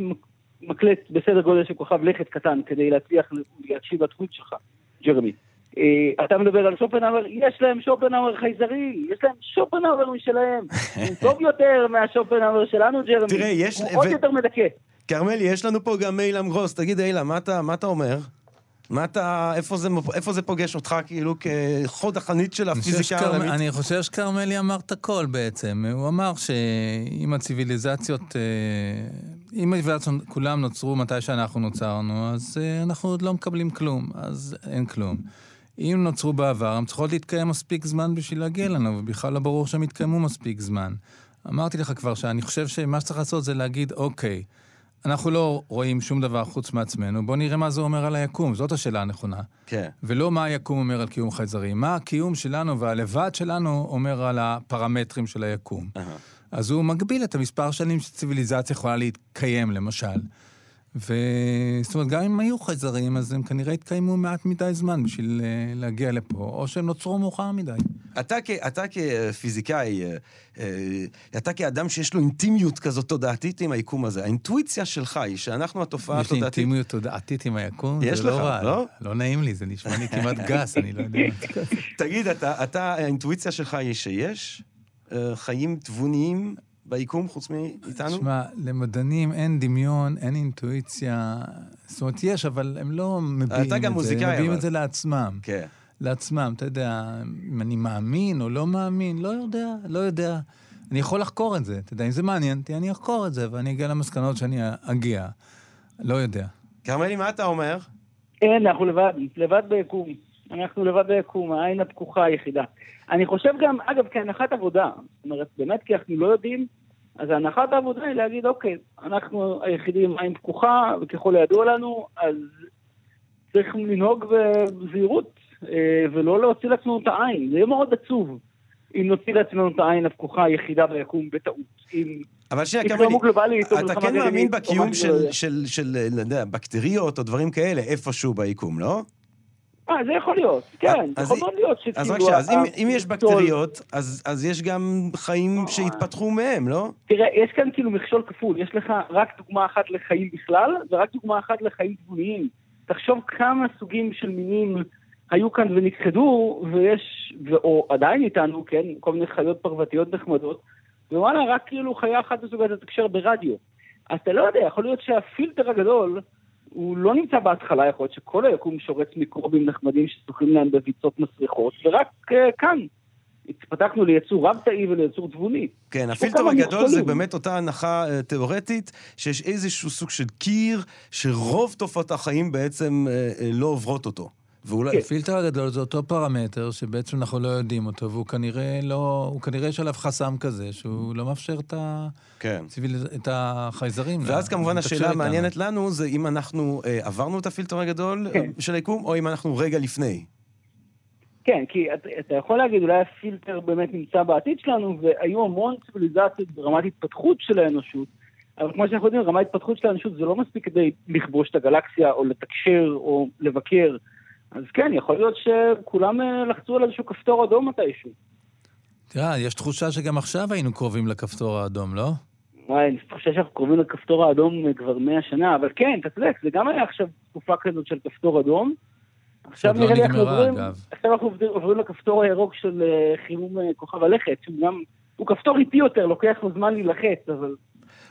מקלט בסדר גודל של כוכב לכת קטן כדי להצליח להקשיב לתחום שלך, ג'רמי? אה, אתה מדבר על שופנהאואר, יש להם שופנהאואר חייזרי, יש להם שופנהאואר משלהם. הוא טוב יותר מהשופנהאואר שלנו, ג'רמי. תראה, יש... הוא עוד יותר מדכא. כרמלי, יש לנו פה גם אילם גרוס. תגיד, אילם, מה אתה אומר? מה אתה, איפה זה, איפה זה פוגש אותך כאילו כחוד החנית של הפיזיקה העולמית? אני חושב שכרמלי אמר את הכל בעצם. הוא אמר שאם הציוויליזציות, אה, אם הציוויליזציות כולם נוצרו מתי שאנחנו נוצרנו, אז אה, אנחנו עוד לא מקבלים כלום, אז אין כלום. אם נוצרו בעבר, הן צריכות להתקיים מספיק זמן בשביל להגיע לנו, ובכלל לא ברור שהן יתקיימו מספיק זמן. אמרתי לך כבר שאני חושב שמה שצריך לעשות זה להגיד, אוקיי, אנחנו לא רואים שום דבר חוץ מעצמנו, בואו נראה מה זה אומר על היקום, זאת השאלה הנכונה. כן. ולא מה היקום אומר על קיום חייזרים, מה הקיום שלנו והלבד שלנו אומר על הפרמטרים של היקום. Uh-huh. אז הוא מגביל את המספר שנים שציוויליזציה יכולה להתקיים, למשל. וזאת אומרת, גם אם היו חייזרים, אז הם כנראה התקיימו מעט מדי זמן בשביל אה, להגיע לפה, או שהם נוצרו מאוחר מדי. אתה, כ, אתה כפיזיקאי, אה, אה, אתה כאדם שיש לו אינטימיות כזאת תודעתית עם היקום הזה, האינטואיציה שלך היא שאנחנו התופעה התודעתית... יש לי אינטימיות תודעתית עם היקום? יש לך, לא, לא? לא נעים לי, זה נשמע לי כמעט גס, אני לא יודע. תגיד, אתה, אתה, האינטואיציה שלך היא שיש חיים תבוניים ביקום חוץ מאיתנו? תשמע, למדענים אין דמיון, אין אינטואיציה. זאת אומרת, יש, אבל הם לא מביעים את זה. אתה גם מוזיקאי, אבל. הם מביעים את זה לעצמם. כן. לעצמם, אתה יודע, אם אני מאמין או לא מאמין, לא יודע, לא יודע. אני יכול לחקור את זה, אתה יודע, אם זה מעניין אותי, אני אחקור את זה, ואני אגיע למסקנות שאני אגיע. לא יודע. כרמלי, מה אתה אומר? אין, אנחנו לבד, לבד ביקום. אנחנו לבד ביקום, העין הפקוחה היחידה. אני חושב גם, אגב, כהנחת עבודה, זאת אומרת, באמת כי אנחנו לא יודעים, אז הנחת העבודה היא להגיד, אוקיי, אנחנו היחידים עם עין פקוחה, וככל הידוע לנו, אז צריך לנהוג בזהירות, אה, ולא להוציא לעצמנו את העין. זה יהיה מאוד עצוב אם נוציא לעצמנו את העין הפקוחה היחידה ביקום בטעות. אם... אבל שנייה, כרמלי, אתה כן מאמין בקיום של, של, של, של, של, בקטריות או דברים כאלה איפשהו ביקום, לא? אה, זה יכול להיות, כן, אז- יכול מאוד להיות שכאילו... אז רק שנייה, אז אם, יש בקטריות, אז, אז יש גם חיים שהתפתחו מהם, לא? תראה, יש כאן כאילו מכשול כפול, יש לך רק דוגמה אחת לחיים בכלל, ורק דוגמה אחת לחיים תבוניים. תחשוב כמה סוגים של מינים היו כאן ונכחדו, ויש, או עדיין איתנו, כן, כל מיני חיות פרוותיות נחמדות, ווואלה, רק כאילו חיה אחת מסוגלת לתקשר ברדיו. אז אתה לא יודע, יכול להיות שהפילטר הגדול, הוא לא נמצא בהתחלה, יכול להיות שכל היקום שורץ מיקרובים נחמדים ששוחים להם בביצות מסריחות, ורק uh, כאן התפתחנו ליצור רב-תאי וליצור תבוני. כן, הפילטר הגדול זה. באמת אותה הנחה אה, תיאורטית, שיש איזשהו סוג של קיר, שרוב תופעות החיים בעצם אה, לא עוברות אותו. ואולי... כן. הפילטר הגדול זה אותו פרמטר שבעצם אנחנו לא יודעים אותו, והוא כנראה לא... הוא כנראה יש עליו חסם כזה, שהוא לא מאפשר את, ה... כן. ציוויל... את החייזרים. ואז כמובן לתקשר השאלה איתנו. המעניינת לנו זה אם אנחנו אה, עברנו את הפילטר הגדול כן. אה, של היקום, או אם אנחנו רגע לפני. כן, כי אתה, אתה יכול להגיד, אולי הפילטר באמת נמצא בעתיד שלנו, והיו המון ציוויליזציות ברמת התפתחות של האנושות, אבל כמו שאנחנו יודעים, רמת התפתחות של האנושות זה לא מספיק כדי לכבוש את הגלקסיה, או לתקשר, או לבקר. אז כן, יכול להיות שכולם אה, לחצו על איזשהו כפתור אדום מתישהו. תראה, יש תחושה שגם עכשיו היינו קרובים לכפתור האדום, לא? וואי, אני חושב שאנחנו קרובים לכפתור האדום אה, כבר מאה שנה, אבל כן, אתה צודק, זה גם היה עכשיו תקופה כזאת של כפתור אדום. עכשיו לא נראה לי אנחנו עוברים. עכשיו אנחנו עוברים- לכפתור הירוק של אה, חימום כוכב הלכת, שהוא גם, הוא כפתור איטי יותר, לוקח לו זמן להילחץ, אבל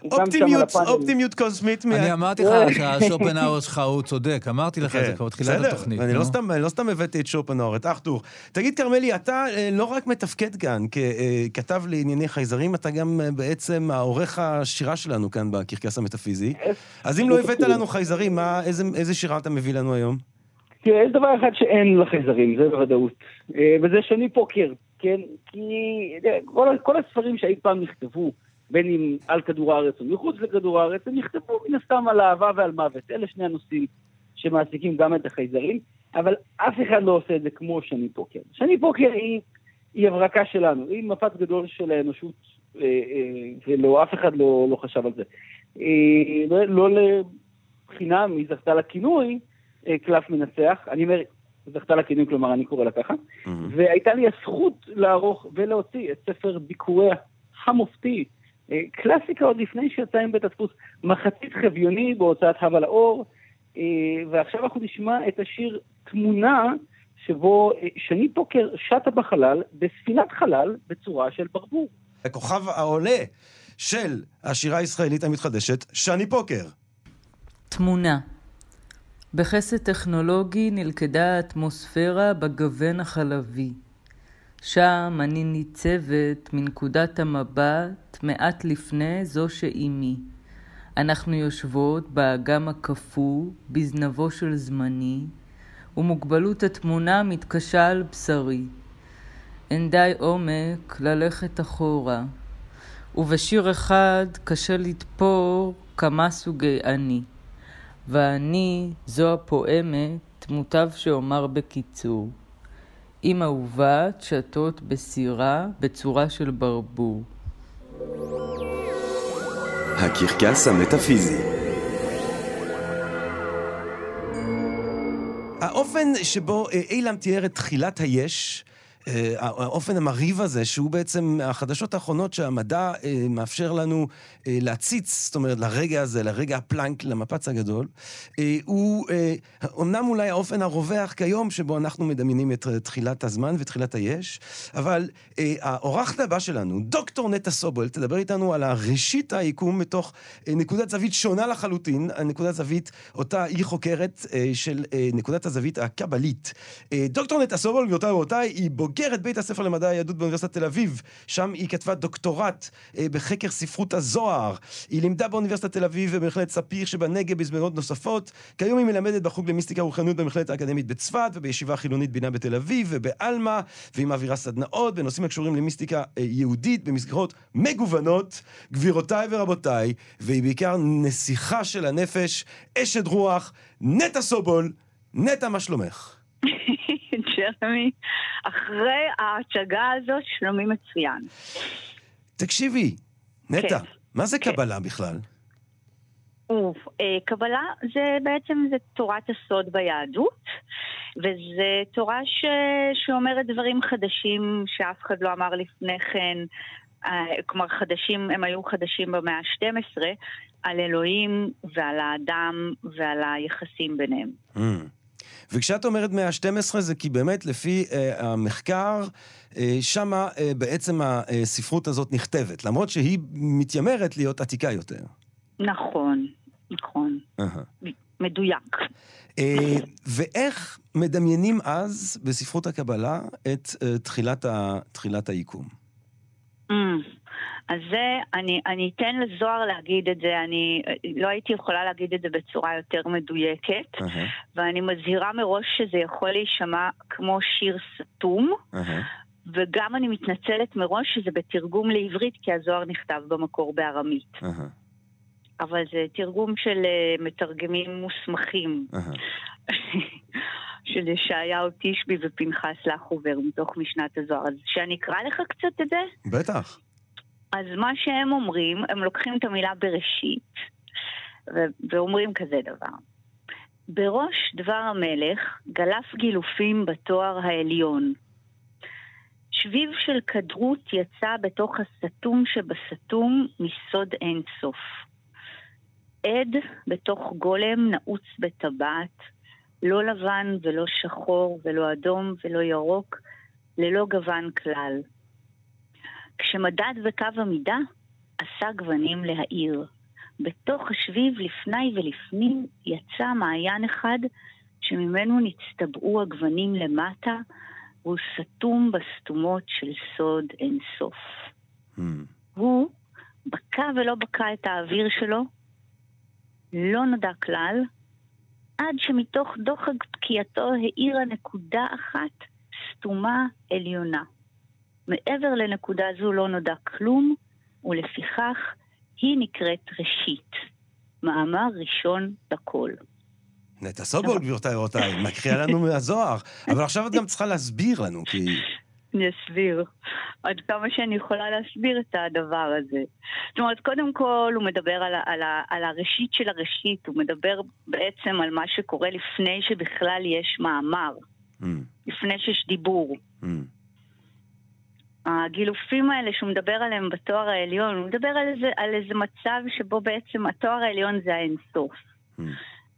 אופטימיות, קוסמית. אני אמרתי לך שהשופנהאואר שלך הוא צודק, אמרתי לך את זה כן, כבר בתחילת התוכנית. אני. לא סתם, אני לא סתם הבאתי את שופנהאואר, את ארתור. תגיד, כרמלי, אתה אה, לא רק מתפקד כאן ככתב לענייני חייזרים, אתה גם אה, בעצם העורך השירה שלנו כאן בקרקס המטאפיזי. אז אם לא הבאת לנו חייזרים, מה- איזה- שירה אתה מביא לנו היום? תראה, יש דבר אחד שאין לחייזרים, זה בוודאות, אה, וזה שני פוקר, כן? כי כל הספרים שאי פעם נכתבו, בין אם על כדור הארץ או מחוץ לכדור הארץ, הם נכתבו מן הסתם על אהבה ועל מוות. אלה שני הנושאים שמעסיקים גם את החייזרים, אבל אף אחד לא עושה את זה כמו שני פוקר. שני פוקר היא, היא הברקה שלנו, היא מפת גדול של האנושות, אה, אה, ולא, אף אחד לא, לא חשב על זה. אה, לא, לא לבחינה, היא זכתה לכינוי, קלף מנצח, אני אומר, זכתה לכינוי, כלומר אני קורא לה ככה, והייתה לי הזכות לערוך ולהוציא את ספר ביקוריה המופתי, אה, קלאסיקה עוד לפני שיצא עם בית הדפוס, מחצית חביוני בהוצאת הווה לאור, אה, ועכשיו אנחנו נשמע את השיר תמונה, שבו אה, שני פוקר שטה בחלל, בספינת חלל, בצורה של ברבור. הכוכב העולה של השירה הישראלית המתחדשת, שני פוקר. תמונה בחסד טכנולוגי נלכדה האטמוספירה בגוון החלבי. שם אני ניצבת מנקודת המבט מעט לפני זו שאימי. אנחנו יושבות באגם הקפוא, בזנבו של זמני, ומוגבלות התמונה מתקשה על בשרי. אין די עומק ללכת אחורה, ובשיר אחד קשה לתפור כמה סוגי אני. ואני זו הפועמת, מוטב שאומר בקיצור. אם אהובת שתות בסירה בצורה של ברבור. הקרקס המטאפיזי האופן שבו אה, אילן תיאר את תחילת היש, האופן המרהיב הזה, שהוא בעצם החדשות האחרונות שהמדע אה, מאפשר לנו אה, להציץ, זאת אומרת, לרגע הזה, לרגע הפלנק, למפץ הגדול, אה, הוא אה, אמנם אולי האופן הרווח כיום שבו אנחנו מדמיינים את אה, תחילת הזמן ותחילת היש, אבל אה, האורחת הבא שלנו, דוקטור נטע סובול, תדבר איתנו על ראשית היקום מתוך אה, נקודת זווית שונה לחלוטין, נקודת זווית אותה היא חוקרת אה, של אה, נקודת הזווית הקבלית. אה, דוקטור נטע סובול, גבירותיי ורבותיי, היא בוגרת בית הספר למדעי היהדות באוניברסיטת תל אביב, שם היא כתבה דוקטורט אה, בחקר ספרות הזוהר. היא לימדה באוניברסיטת תל אביב ובמכללת ספיר שבנגב בזמנות נוספות. כיום היא מלמדת בחוג למיסטיקה ורוחניות במכללת האקדמית בצפת ובישיבה חילונית בינה בתל אביב ובעלמה, והיא מעבירה סדנאות בנושאים הקשורים למיסטיקה אה, יהודית במסגרות מגוונות. גבירותיי ורבותיי, והיא בעיקר נסיכה של הנפש, אשת רוח, נטע סובול. נטע, מה שלומך? ג'רמי, אחרי ההצגה הזאת, שלומי מצוין. תקשיבי, נטע, כן. מה זה כן. קבלה בכלל? אה, קבלה זה בעצם זה תורת הסוד ביהדות. וזו תורה ש... שאומרת דברים חדשים שאף אחד לא אמר לפני כן. אה, כלומר, חדשים, הם היו חדשים במאה ה-12, על אלוהים ועל האדם ועל היחסים ביניהם. Mm. וכשאת אומרת מאה ה-12 זה כי באמת לפי אה, המחקר, אה, שמה אה, בעצם הספרות הזאת נכתבת, למרות שהיא מתיימרת להיות עתיקה יותר. נכון, נכון. Uh-huh. מדויק. אה, ואיך מדמיינים אז בספרות הקבלה את אה, תחילת, ה, תחילת היקום? Mm. אז זה, אני, אני אתן לזוהר להגיד את זה, אני לא הייתי יכולה להגיד את זה בצורה יותר מדויקת, Uh-huh. ואני מזהירה מראש שזה יכול להישמע כמו שיר סתום, Uh-huh. וגם אני מתנצלת מראש שזה בתרגום לעברית, כי הזוהר נכתב במקור בארמית. Uh-huh. אבל זה תרגום של uh, מתרגמים מוסמכים. Uh-huh. של ישעיהו תשבי ופנחס לחובר מתוך משנת הזוהר. אז שאני אקרא לך קצת את זה? בטח. אז מה שהם אומרים, הם לוקחים את המילה בראשית, ואומרים כזה דבר. בראש דבר המלך גלף גילופים בתואר העליון. שביב של כדרות יצא בתוך הסתום שבסתום מסוד אין סוף. עד בתוך גולם נעוץ בטבעת, לא לבן ולא שחור ולא אדום ולא ירוק, ללא גוון כלל. כשמדד בקו המידה, עשה גוונים להאיר. בתוך השביב, לפני ולפנים, יצא מעיין אחד שממנו נצטבעו הגוונים למטה, והוא סתום בסתומות של סוד אין סוף. Hmm. הוא בקע ולא בקע את האוויר שלו, לא נודע כלל, עד שמתוך דוחק בקיעתו האירה נקודה אחת סתומה עליונה. מעבר לנקודה זו לא נודע כלום, ולפיכך היא נקראת ראשית. מאמר ראשון לכל. נטע סובול, גבירותיי ורבותיי, מקריאה לנו מהזוהר. אבל עכשיו את גם צריכה להסביר לנו, כי... אני אסביר. עד כמה שאני יכולה להסביר את הדבר הזה. זאת אומרת, קודם כל הוא מדבר על, על, על הראשית של הראשית, הוא מדבר בעצם על מה שקורה לפני שבכלל יש מאמר, Mm, לפני שיש דיבור. mm, הגילופים האלה שהוא מדבר עליהם בתואר העליון, הוא מדבר על איזה, על איזה מצב שבו בעצם התואר העליון זה האינסוף. mm.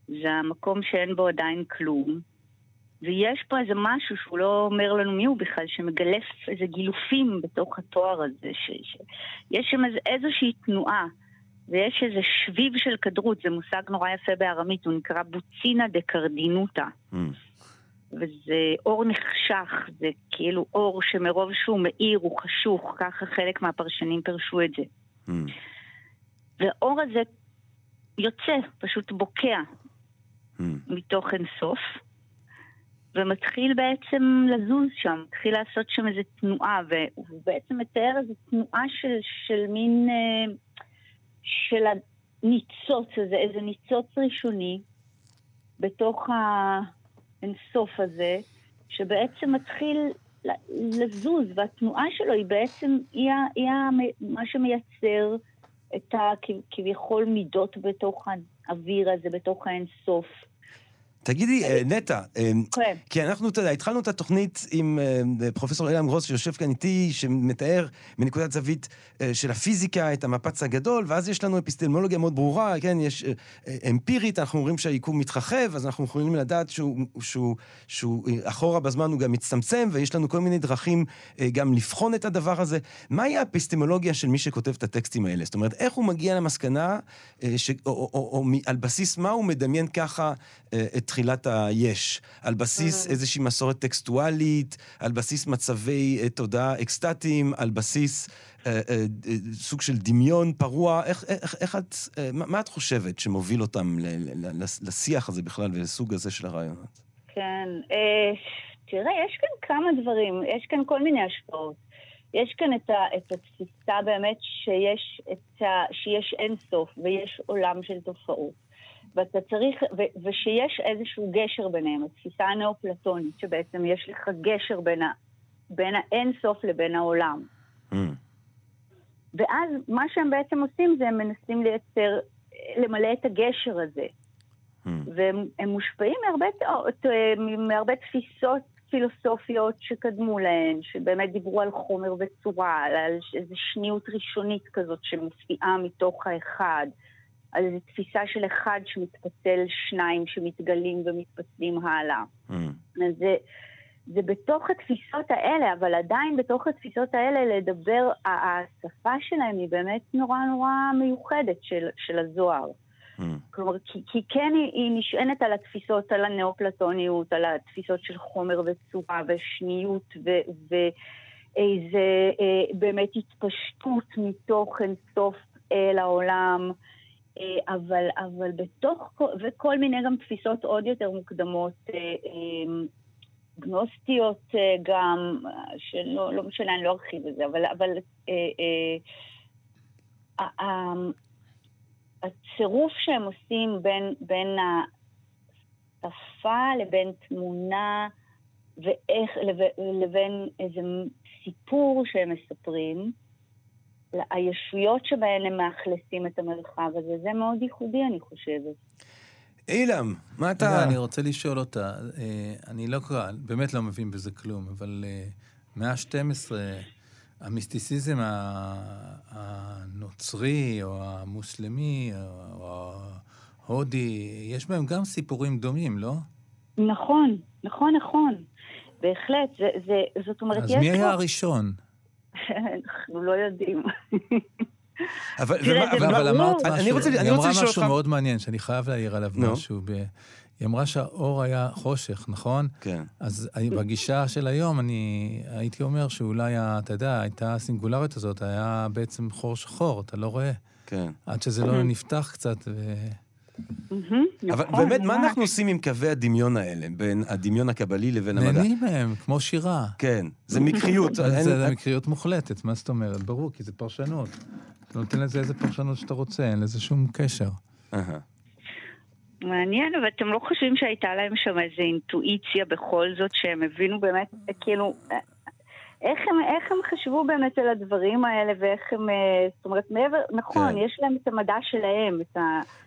זה המקום שאין בו עדיין כלום. ויש פה איזה משהו שהוא לא אומר לנו מי הוא בכלל, שמגלף איזה גילופים בתוך התואר הזה. ש, ש... יש שם איזה, איזושהי תנועה, ויש איזה שביב של כדרות, זה מושג נורא יפה בארמית, הוא נקרא בוצינה דה קרדינוטה. Mm. וזה אור נחשך, זה כאילו אור שמרוב שהוא מאיר הוא חשוך, ככה חלק מהפרשנים פירשו את זה. Mm. והאור הזה יוצא, פשוט בוקע Mm. מתוך אינסוף, ומתחיל בעצם לזוז שם, מתחיל לעשות שם איזו תנועה, והוא בעצם מתאר איזו תנועה של, של מין, אה, של הניצוץ הזה, איזה ניצוץ ראשוני בתוך האינסוף הזה, שבעצם מתחיל לזוז, והתנועה שלו היא בעצם, היא, היא מה שמייצר את הכביכול מידות בתוך האוויר הזה, בתוך האינסוף. תגידי, אה, נטע, אה, כן. כי אנחנו, אתה יודע, התחלנו את התוכנית עם אה, פרופסור אילן גרוס, שיושב כאן איתי, שמתאר מנקודת זווית אה, של הפיזיקה את המפץ הגדול, ואז יש לנו אפיסטמולוגיה מאוד ברורה, כן, יש אמפירית, אנחנו אומרים שהיקום מתרחב, אז אנחנו יכולים לדעת שהוא, שהוא, שהוא אחורה בזמן הוא גם מצטמצם, ויש לנו כל מיני דרכים גם לבחון את הדבר הזה. מהי האפיסטמולוגיה של מי שכותב את הטקסטים האלה? זאת אומרת, איך הוא מגיע למסקנה, ש, או, או, או, או על בסיס מה הוא מדמיין ככה את תחילת היש? על בסיס איזושהי מסורת טקסטואלית, על בסיס מצבי אה, תודעה אקסטטיים, על בסיס אה, אה, אה, סוג של דמיון פרוע? איך, איך, איך את, אה, מה, מה את חושבת שמוביל אותם ל, ל, ל, לשיח הזה בכלל ולסוג הזה של הרעיונות? כן, אה, תראה, יש כאן כמה דברים, יש כאן כל מיני השפעות. יש כאן את, ה, את התפיסה באמת שיש, את ה, שיש אין סוף ויש עולם של תופעות. ואתה צריך, ו, ושיש איזשהו גשר ביניהם, התפיסה הנאופלטונית, שבעצם יש לך גשר בין, ה, בין האין סוף לבין העולם. Mm, ואז מה שהם בעצם עושים זה הם מנסים לייצר, למלא את הגשר הזה. Mm. והם מושפעים מהרבה, מהרבה תפיסות פילוסופיות שקדמו להן, שבאמת דיברו על חומר וצורה, על איזו שניות ראשונית כזאת שמופיעה מתוך האחד, על איזו תפיסה של אחד שמתפצל שניים שמתגלים ומתפצלים הלאה. Mm. אז זה, זה בתוך התפיסות האלה, אבל עדיין בתוך התפיסות האלה לדבר, השפה שלהם היא באמת נורא נורא מיוחדת של, של הזוהר. Mm. כלומר, כי, כי כן היא, היא נשענת על התפיסות, על הנאופלטוניות, על התפיסות של חומר וצורה ושניות ואיזה אה, באמת התפשטות מתוך אינסוף אל העולם. אה, אבל, אבל בתוך, וכל מיני גם תפיסות עוד יותר מוקדמות, אה, אה, גנוסטיות גם, שלא לא משנה, אני לא ארחיב את זה, אבל, אבל אה, הצירוף שהם עושים בין, בין השפה לבין תמונה ואיך, לבין איזה סיפור שהם מספרים, הישויות שבהן הם מאכלסים את המרחב הזה, זה מאוד ייחודי, אני חושבת. אילם, מה אתה... אני רוצה לשאול אותה, אה, אני לא קרא, באמת לא מבין בזה כלום, אבל אה, מאה ה-12, המיסטיסיזם הנוצרי או המוסלמי או ההודי, יש בהם גם סיפורים דומים, לא? נכון, נכון, נכון. בהחלט, זה, זה, זאת אומרת, אז מי היה הראשון? אנחנו לא יודעים. אבל, ומה, אבל, אבל אמרת משהו, אני רוצה, אני רוצה לשאול אותך... משהו מאוד מעניין, שאני חייב להעיר עליו no. משהו. ב... היא אמרה שהאור היה חושך, נכון? כן. אז בגישה של היום, אני הייתי אומר שאולי, אתה יודע, הייתה הסינגולרית הזאת, היה בעצם חור שחור, אתה לא רואה. כן. עד שזה לא נפתח קצת ו... אבל נכון, באמת, מה אנחנו עושים עם קווי הדמיון האלה, בין הדמיון הקבלי לבין המדע? נהנים מהם, כמו שירה. כן, זה מקריות. זה מקריות מוחלטת, מה זאת אומרת? ברור, כי זה פרשנות. אתה נותן לזה איזה פרשנות שאתה רוצה, אין לזה שום קשר. מעניין, אבל אתם לא חושבים שהייתה להם שם איזו אינטואיציה בכל זאת, שהם הבינו באמת, כאילו, איך הם, איך הם חשבו באמת על הדברים האלה, ואיך הם, אה, זאת אומרת, מעבר, נכון, כן. יש להם את המדע שלהם, את ה...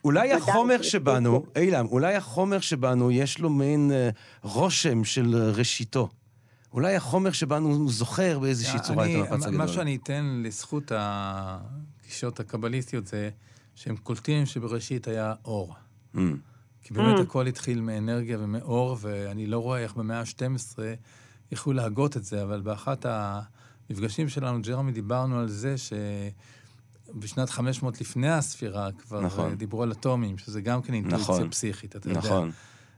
אולי החומר שבנו, אילם, אולי החומר שבנו, יש לו מעין אה, רושם של ראשיתו. אולי החומר שבנו הוא זוכר באיזושהי צורה את המפץ הגדול. מה שאני אתן לזכות הגישות הקבליסטיות זה שהם קולטים שבראשית היה אור. Mm. כי באמת mm. הכל התחיל מאנרגיה ומאור, ואני לא רואה איך במאה ה-12 יכלו להגות את זה, אבל באחת המפגשים שלנו, ג'רמי, דיברנו על זה שבשנת 500 לפני הספירה כבר נכון. דיברו על אטומים, שזה גם כן אינטואיציה נכון. פסיכית, אתה נכון. יודע. נכון.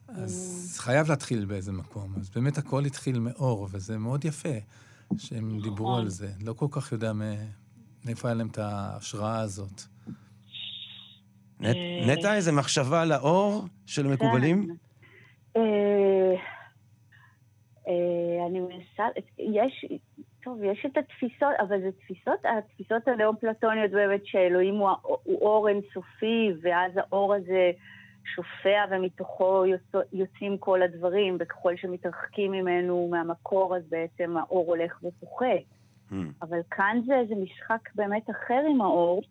אז חייב להתחיל באיזה מקום. אז באמת הכל התחיל מאור, וזה מאוד יפה שהם נכון. דיברו על זה. לא כל כך יודע מאיפה היה להם את ההשראה הזאת. נטע, איזה מחשבה על האור של המקובלים? אה, אה, אני מנסה, יש, טוב, יש את התפיסות, אבל זה תפיסות, התפיסות הנאו-פלטוניות באמת שאלוהים הוא, הוא אור אינסופי, ואז האור הזה שופע ומתוכו יוצאים כל הדברים, וככל שמתרחקים ממנו, מהמקור, אז בעצם האור הולך ופוחת. Mm. אבל כאן זה איזה משחק באמת אחר עם האור.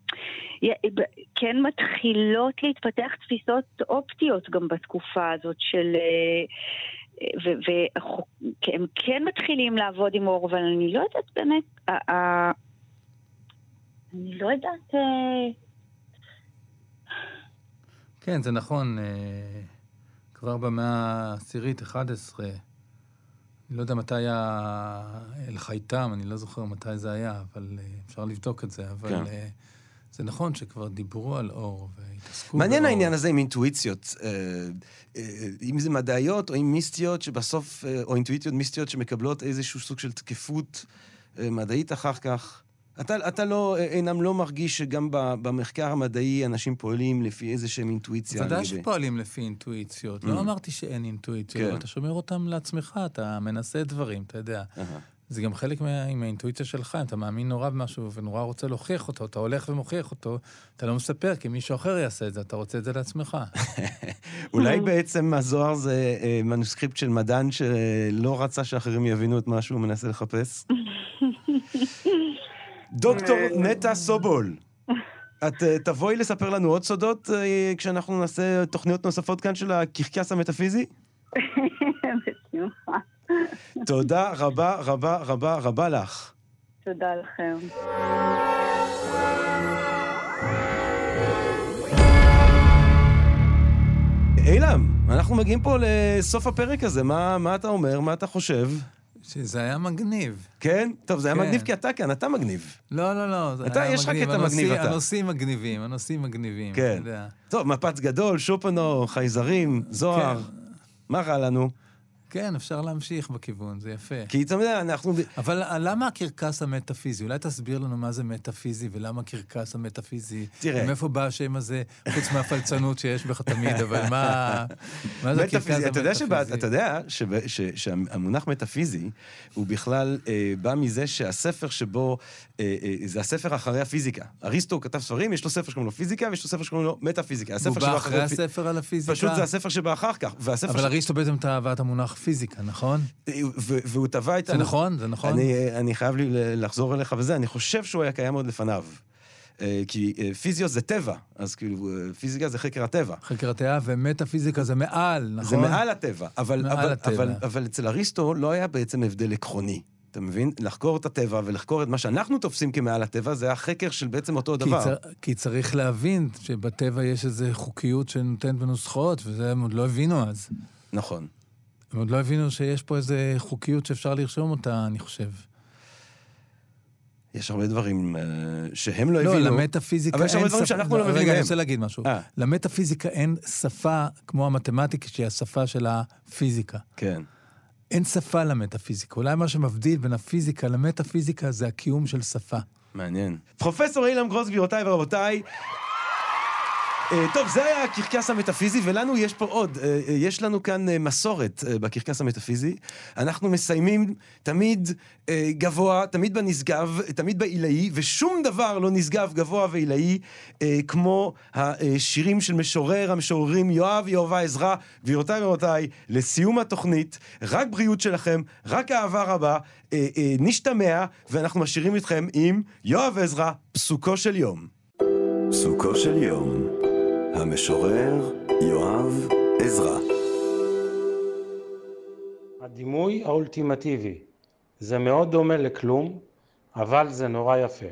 כן מתחילות להתפתח תפיסות אופטיות גם בתקופה הזאת של... והם כן מתחילים לעבוד עם אור, אבל אני לא יודעת באמת, אני לא יודעת... אה, כן, זה נכון. אה, כבר במאה העשירית, 11, אני לא יודע מתי היה אל-חייתם, אני לא זוכר מתי זה היה, אבל אה, אפשר לבדוק את זה. אבל כן. זה נכון שכבר דיברו על אור והתעסקו באור. מעניין העניין הזה עם אינטואיציות. אה, אה, אם זה מדעיות או אם מיסטיות שבסוף, אה, או אינטואיציות מיסטיות שמקבלות איזשהו סוג של תקפות מדעית אחר כך. אתה, אתה לא, אינם לא מרגיש שגם במחקר המדעי אנשים פועלים לפי איזה שהם אינטואיציה. ודאי שפועלים לפי אינטואיציות. לא mm. אמרתי שאין אינטואיציות, כן. אתה שומר אותם לעצמך, אתה מנסה דברים, אתה יודע. זה גם חלק מה, עם האינטואיציה שלך, אם אתה מאמין נורא במשהו ונורא רוצה להוכיח אותו, אתה הולך ומוכיח אותו, אתה לא מספר כי מישהו אחר יעשה את זה, אתה רוצה את זה לעצמך. אולי בעצם הזוהר זה אה, מנוסקריפט של מדען שלא רצה שאחרים יבינו את מה שהוא מנסה לחפש? דוקטור נטע סובול, את אה, תבואי לספר לנו עוד סודות אה, כשאנחנו נעשה תוכניות נוספות כאן של הקרקס המטאפיזי? תודה רבה רבה רבה רבה לך. תודה לכם. אילם, אנחנו מגיעים פה לסוף הפרק הזה, מה, מה אתה אומר? מה אתה חושב? שזה היה מגניב. כן? טוב, זה היה כן. מגניב כי אתה כאן, אתה מגניב. לא, לא, לא. זה אתה, היה יש לך. קטע מגניב, אתה. הנושאים מגניבים, הנושאים מגניבים. כן. אתה יודע. טוב, מפץ גדול, שופנו, חייזרים, זוהר. כן. מה רע לנו? כן, אפשר להמשיך בכיוון, זה יפה. כי אתה יודע, אנחנו... אבל למה הקרקס המטאפיזי? אולי תסביר לנו מה זה מטאפיזי ולמה הקרקס המטאפיזי? תראה. מאיפה בא השם הזה, חוץ מהפלצנות שיש בך תמיד, אבל מה... מה זה הקרקס מטאפיזי, אתה יודע, שבא, המטאפיזי? אתה יודע ש, שהמונח מטאפיזי הוא בכלל אה, בא מזה שהספר שבו, אה, אה, זה הספר אחרי הפיזיקה. אריסטו כתב ספרים, יש לו ספר שקוראים לו פיזיקה ויש לו ספר שקוראים לו מטאפיזיקה. הוא בא אחרי הספר על הפיזיקה? פשוט זה הספר שבא אחר כך. אבל ש... אריסטו בעצם את המונח פיזיקה, נכון? והוא טבע את... זה נכון? זה נכון? אני, אני חייב לי לחזור אליך וזה, אני חושב שהוא היה קיים עוד לפניו. אה, כי אה, פיזיוס זה טבע, אז כאילו אה, פיזיקה זה חקר הטבע. חקר הטבע ומטאפיזיקה זה מעל, נכון? זה מעל הטבע, אבל, מעל אבל, הטבע. אבל, אבל אצל אריסטו לא היה בעצם הבדל עקרוני. אתה מבין? לחקור את הטבע ולחקור את מה שאנחנו תופסים כמעל הטבע, זה החקר של בעצם אותו כי, דבר. צר, כי צריך להבין שבטבע יש איזו חוקיות שנותנת בנוסחאות, וזה הם עוד לא הבינו אז. נכון. הם עוד לא הבינו שיש פה איזו חוקיות שאפשר לרשום אותה, אני חושב. יש הרבה דברים אה, שהם לא לא, הבינו. למטאפיזיקה אבל יש הרבה אין דברים שפה- שאנחנו לא רגע, מבינים אני מהם. רוצה להגיד משהו. אה. למטאפיזיקה אין שפה כמו המתמטיקה, שהיא השפה של הפיזיקה. כן. אין שפה למטאפיזיקה. אולי מה שמבדיל בין הפיזיקה למטאפיזיקה זה הקיום של שפה. מעניין. פרופסור אילם גרוס, גבירותיי ורבותיי. אה, טוב, זה היה הקרקס המטאפיזי, ולנו יש פה עוד. אה, אה, יש לנו כאן מסורת בקרקס המטאפיזי. אנחנו מסיימים תמיד גבוה, תמיד בנשגב, תמיד בעילאי, ושום דבר לא נשגב גבוה ועילאי כמו השירים של משורר המשוררים יואב יהובה עזרא. גבירותיי ורבותיי, לסיום התוכנית, רק בריאות שלכם, רק אהבה רבה, נשתמע, ואנחנו משאירים אתכם עם יואב עזרא, פסוקו של יום. פסוקו של יום, המשורר יואב עזרא. הדימוי האולטימטיבי. זה מאוד דומה לכלום, אבל זה נורא יפה.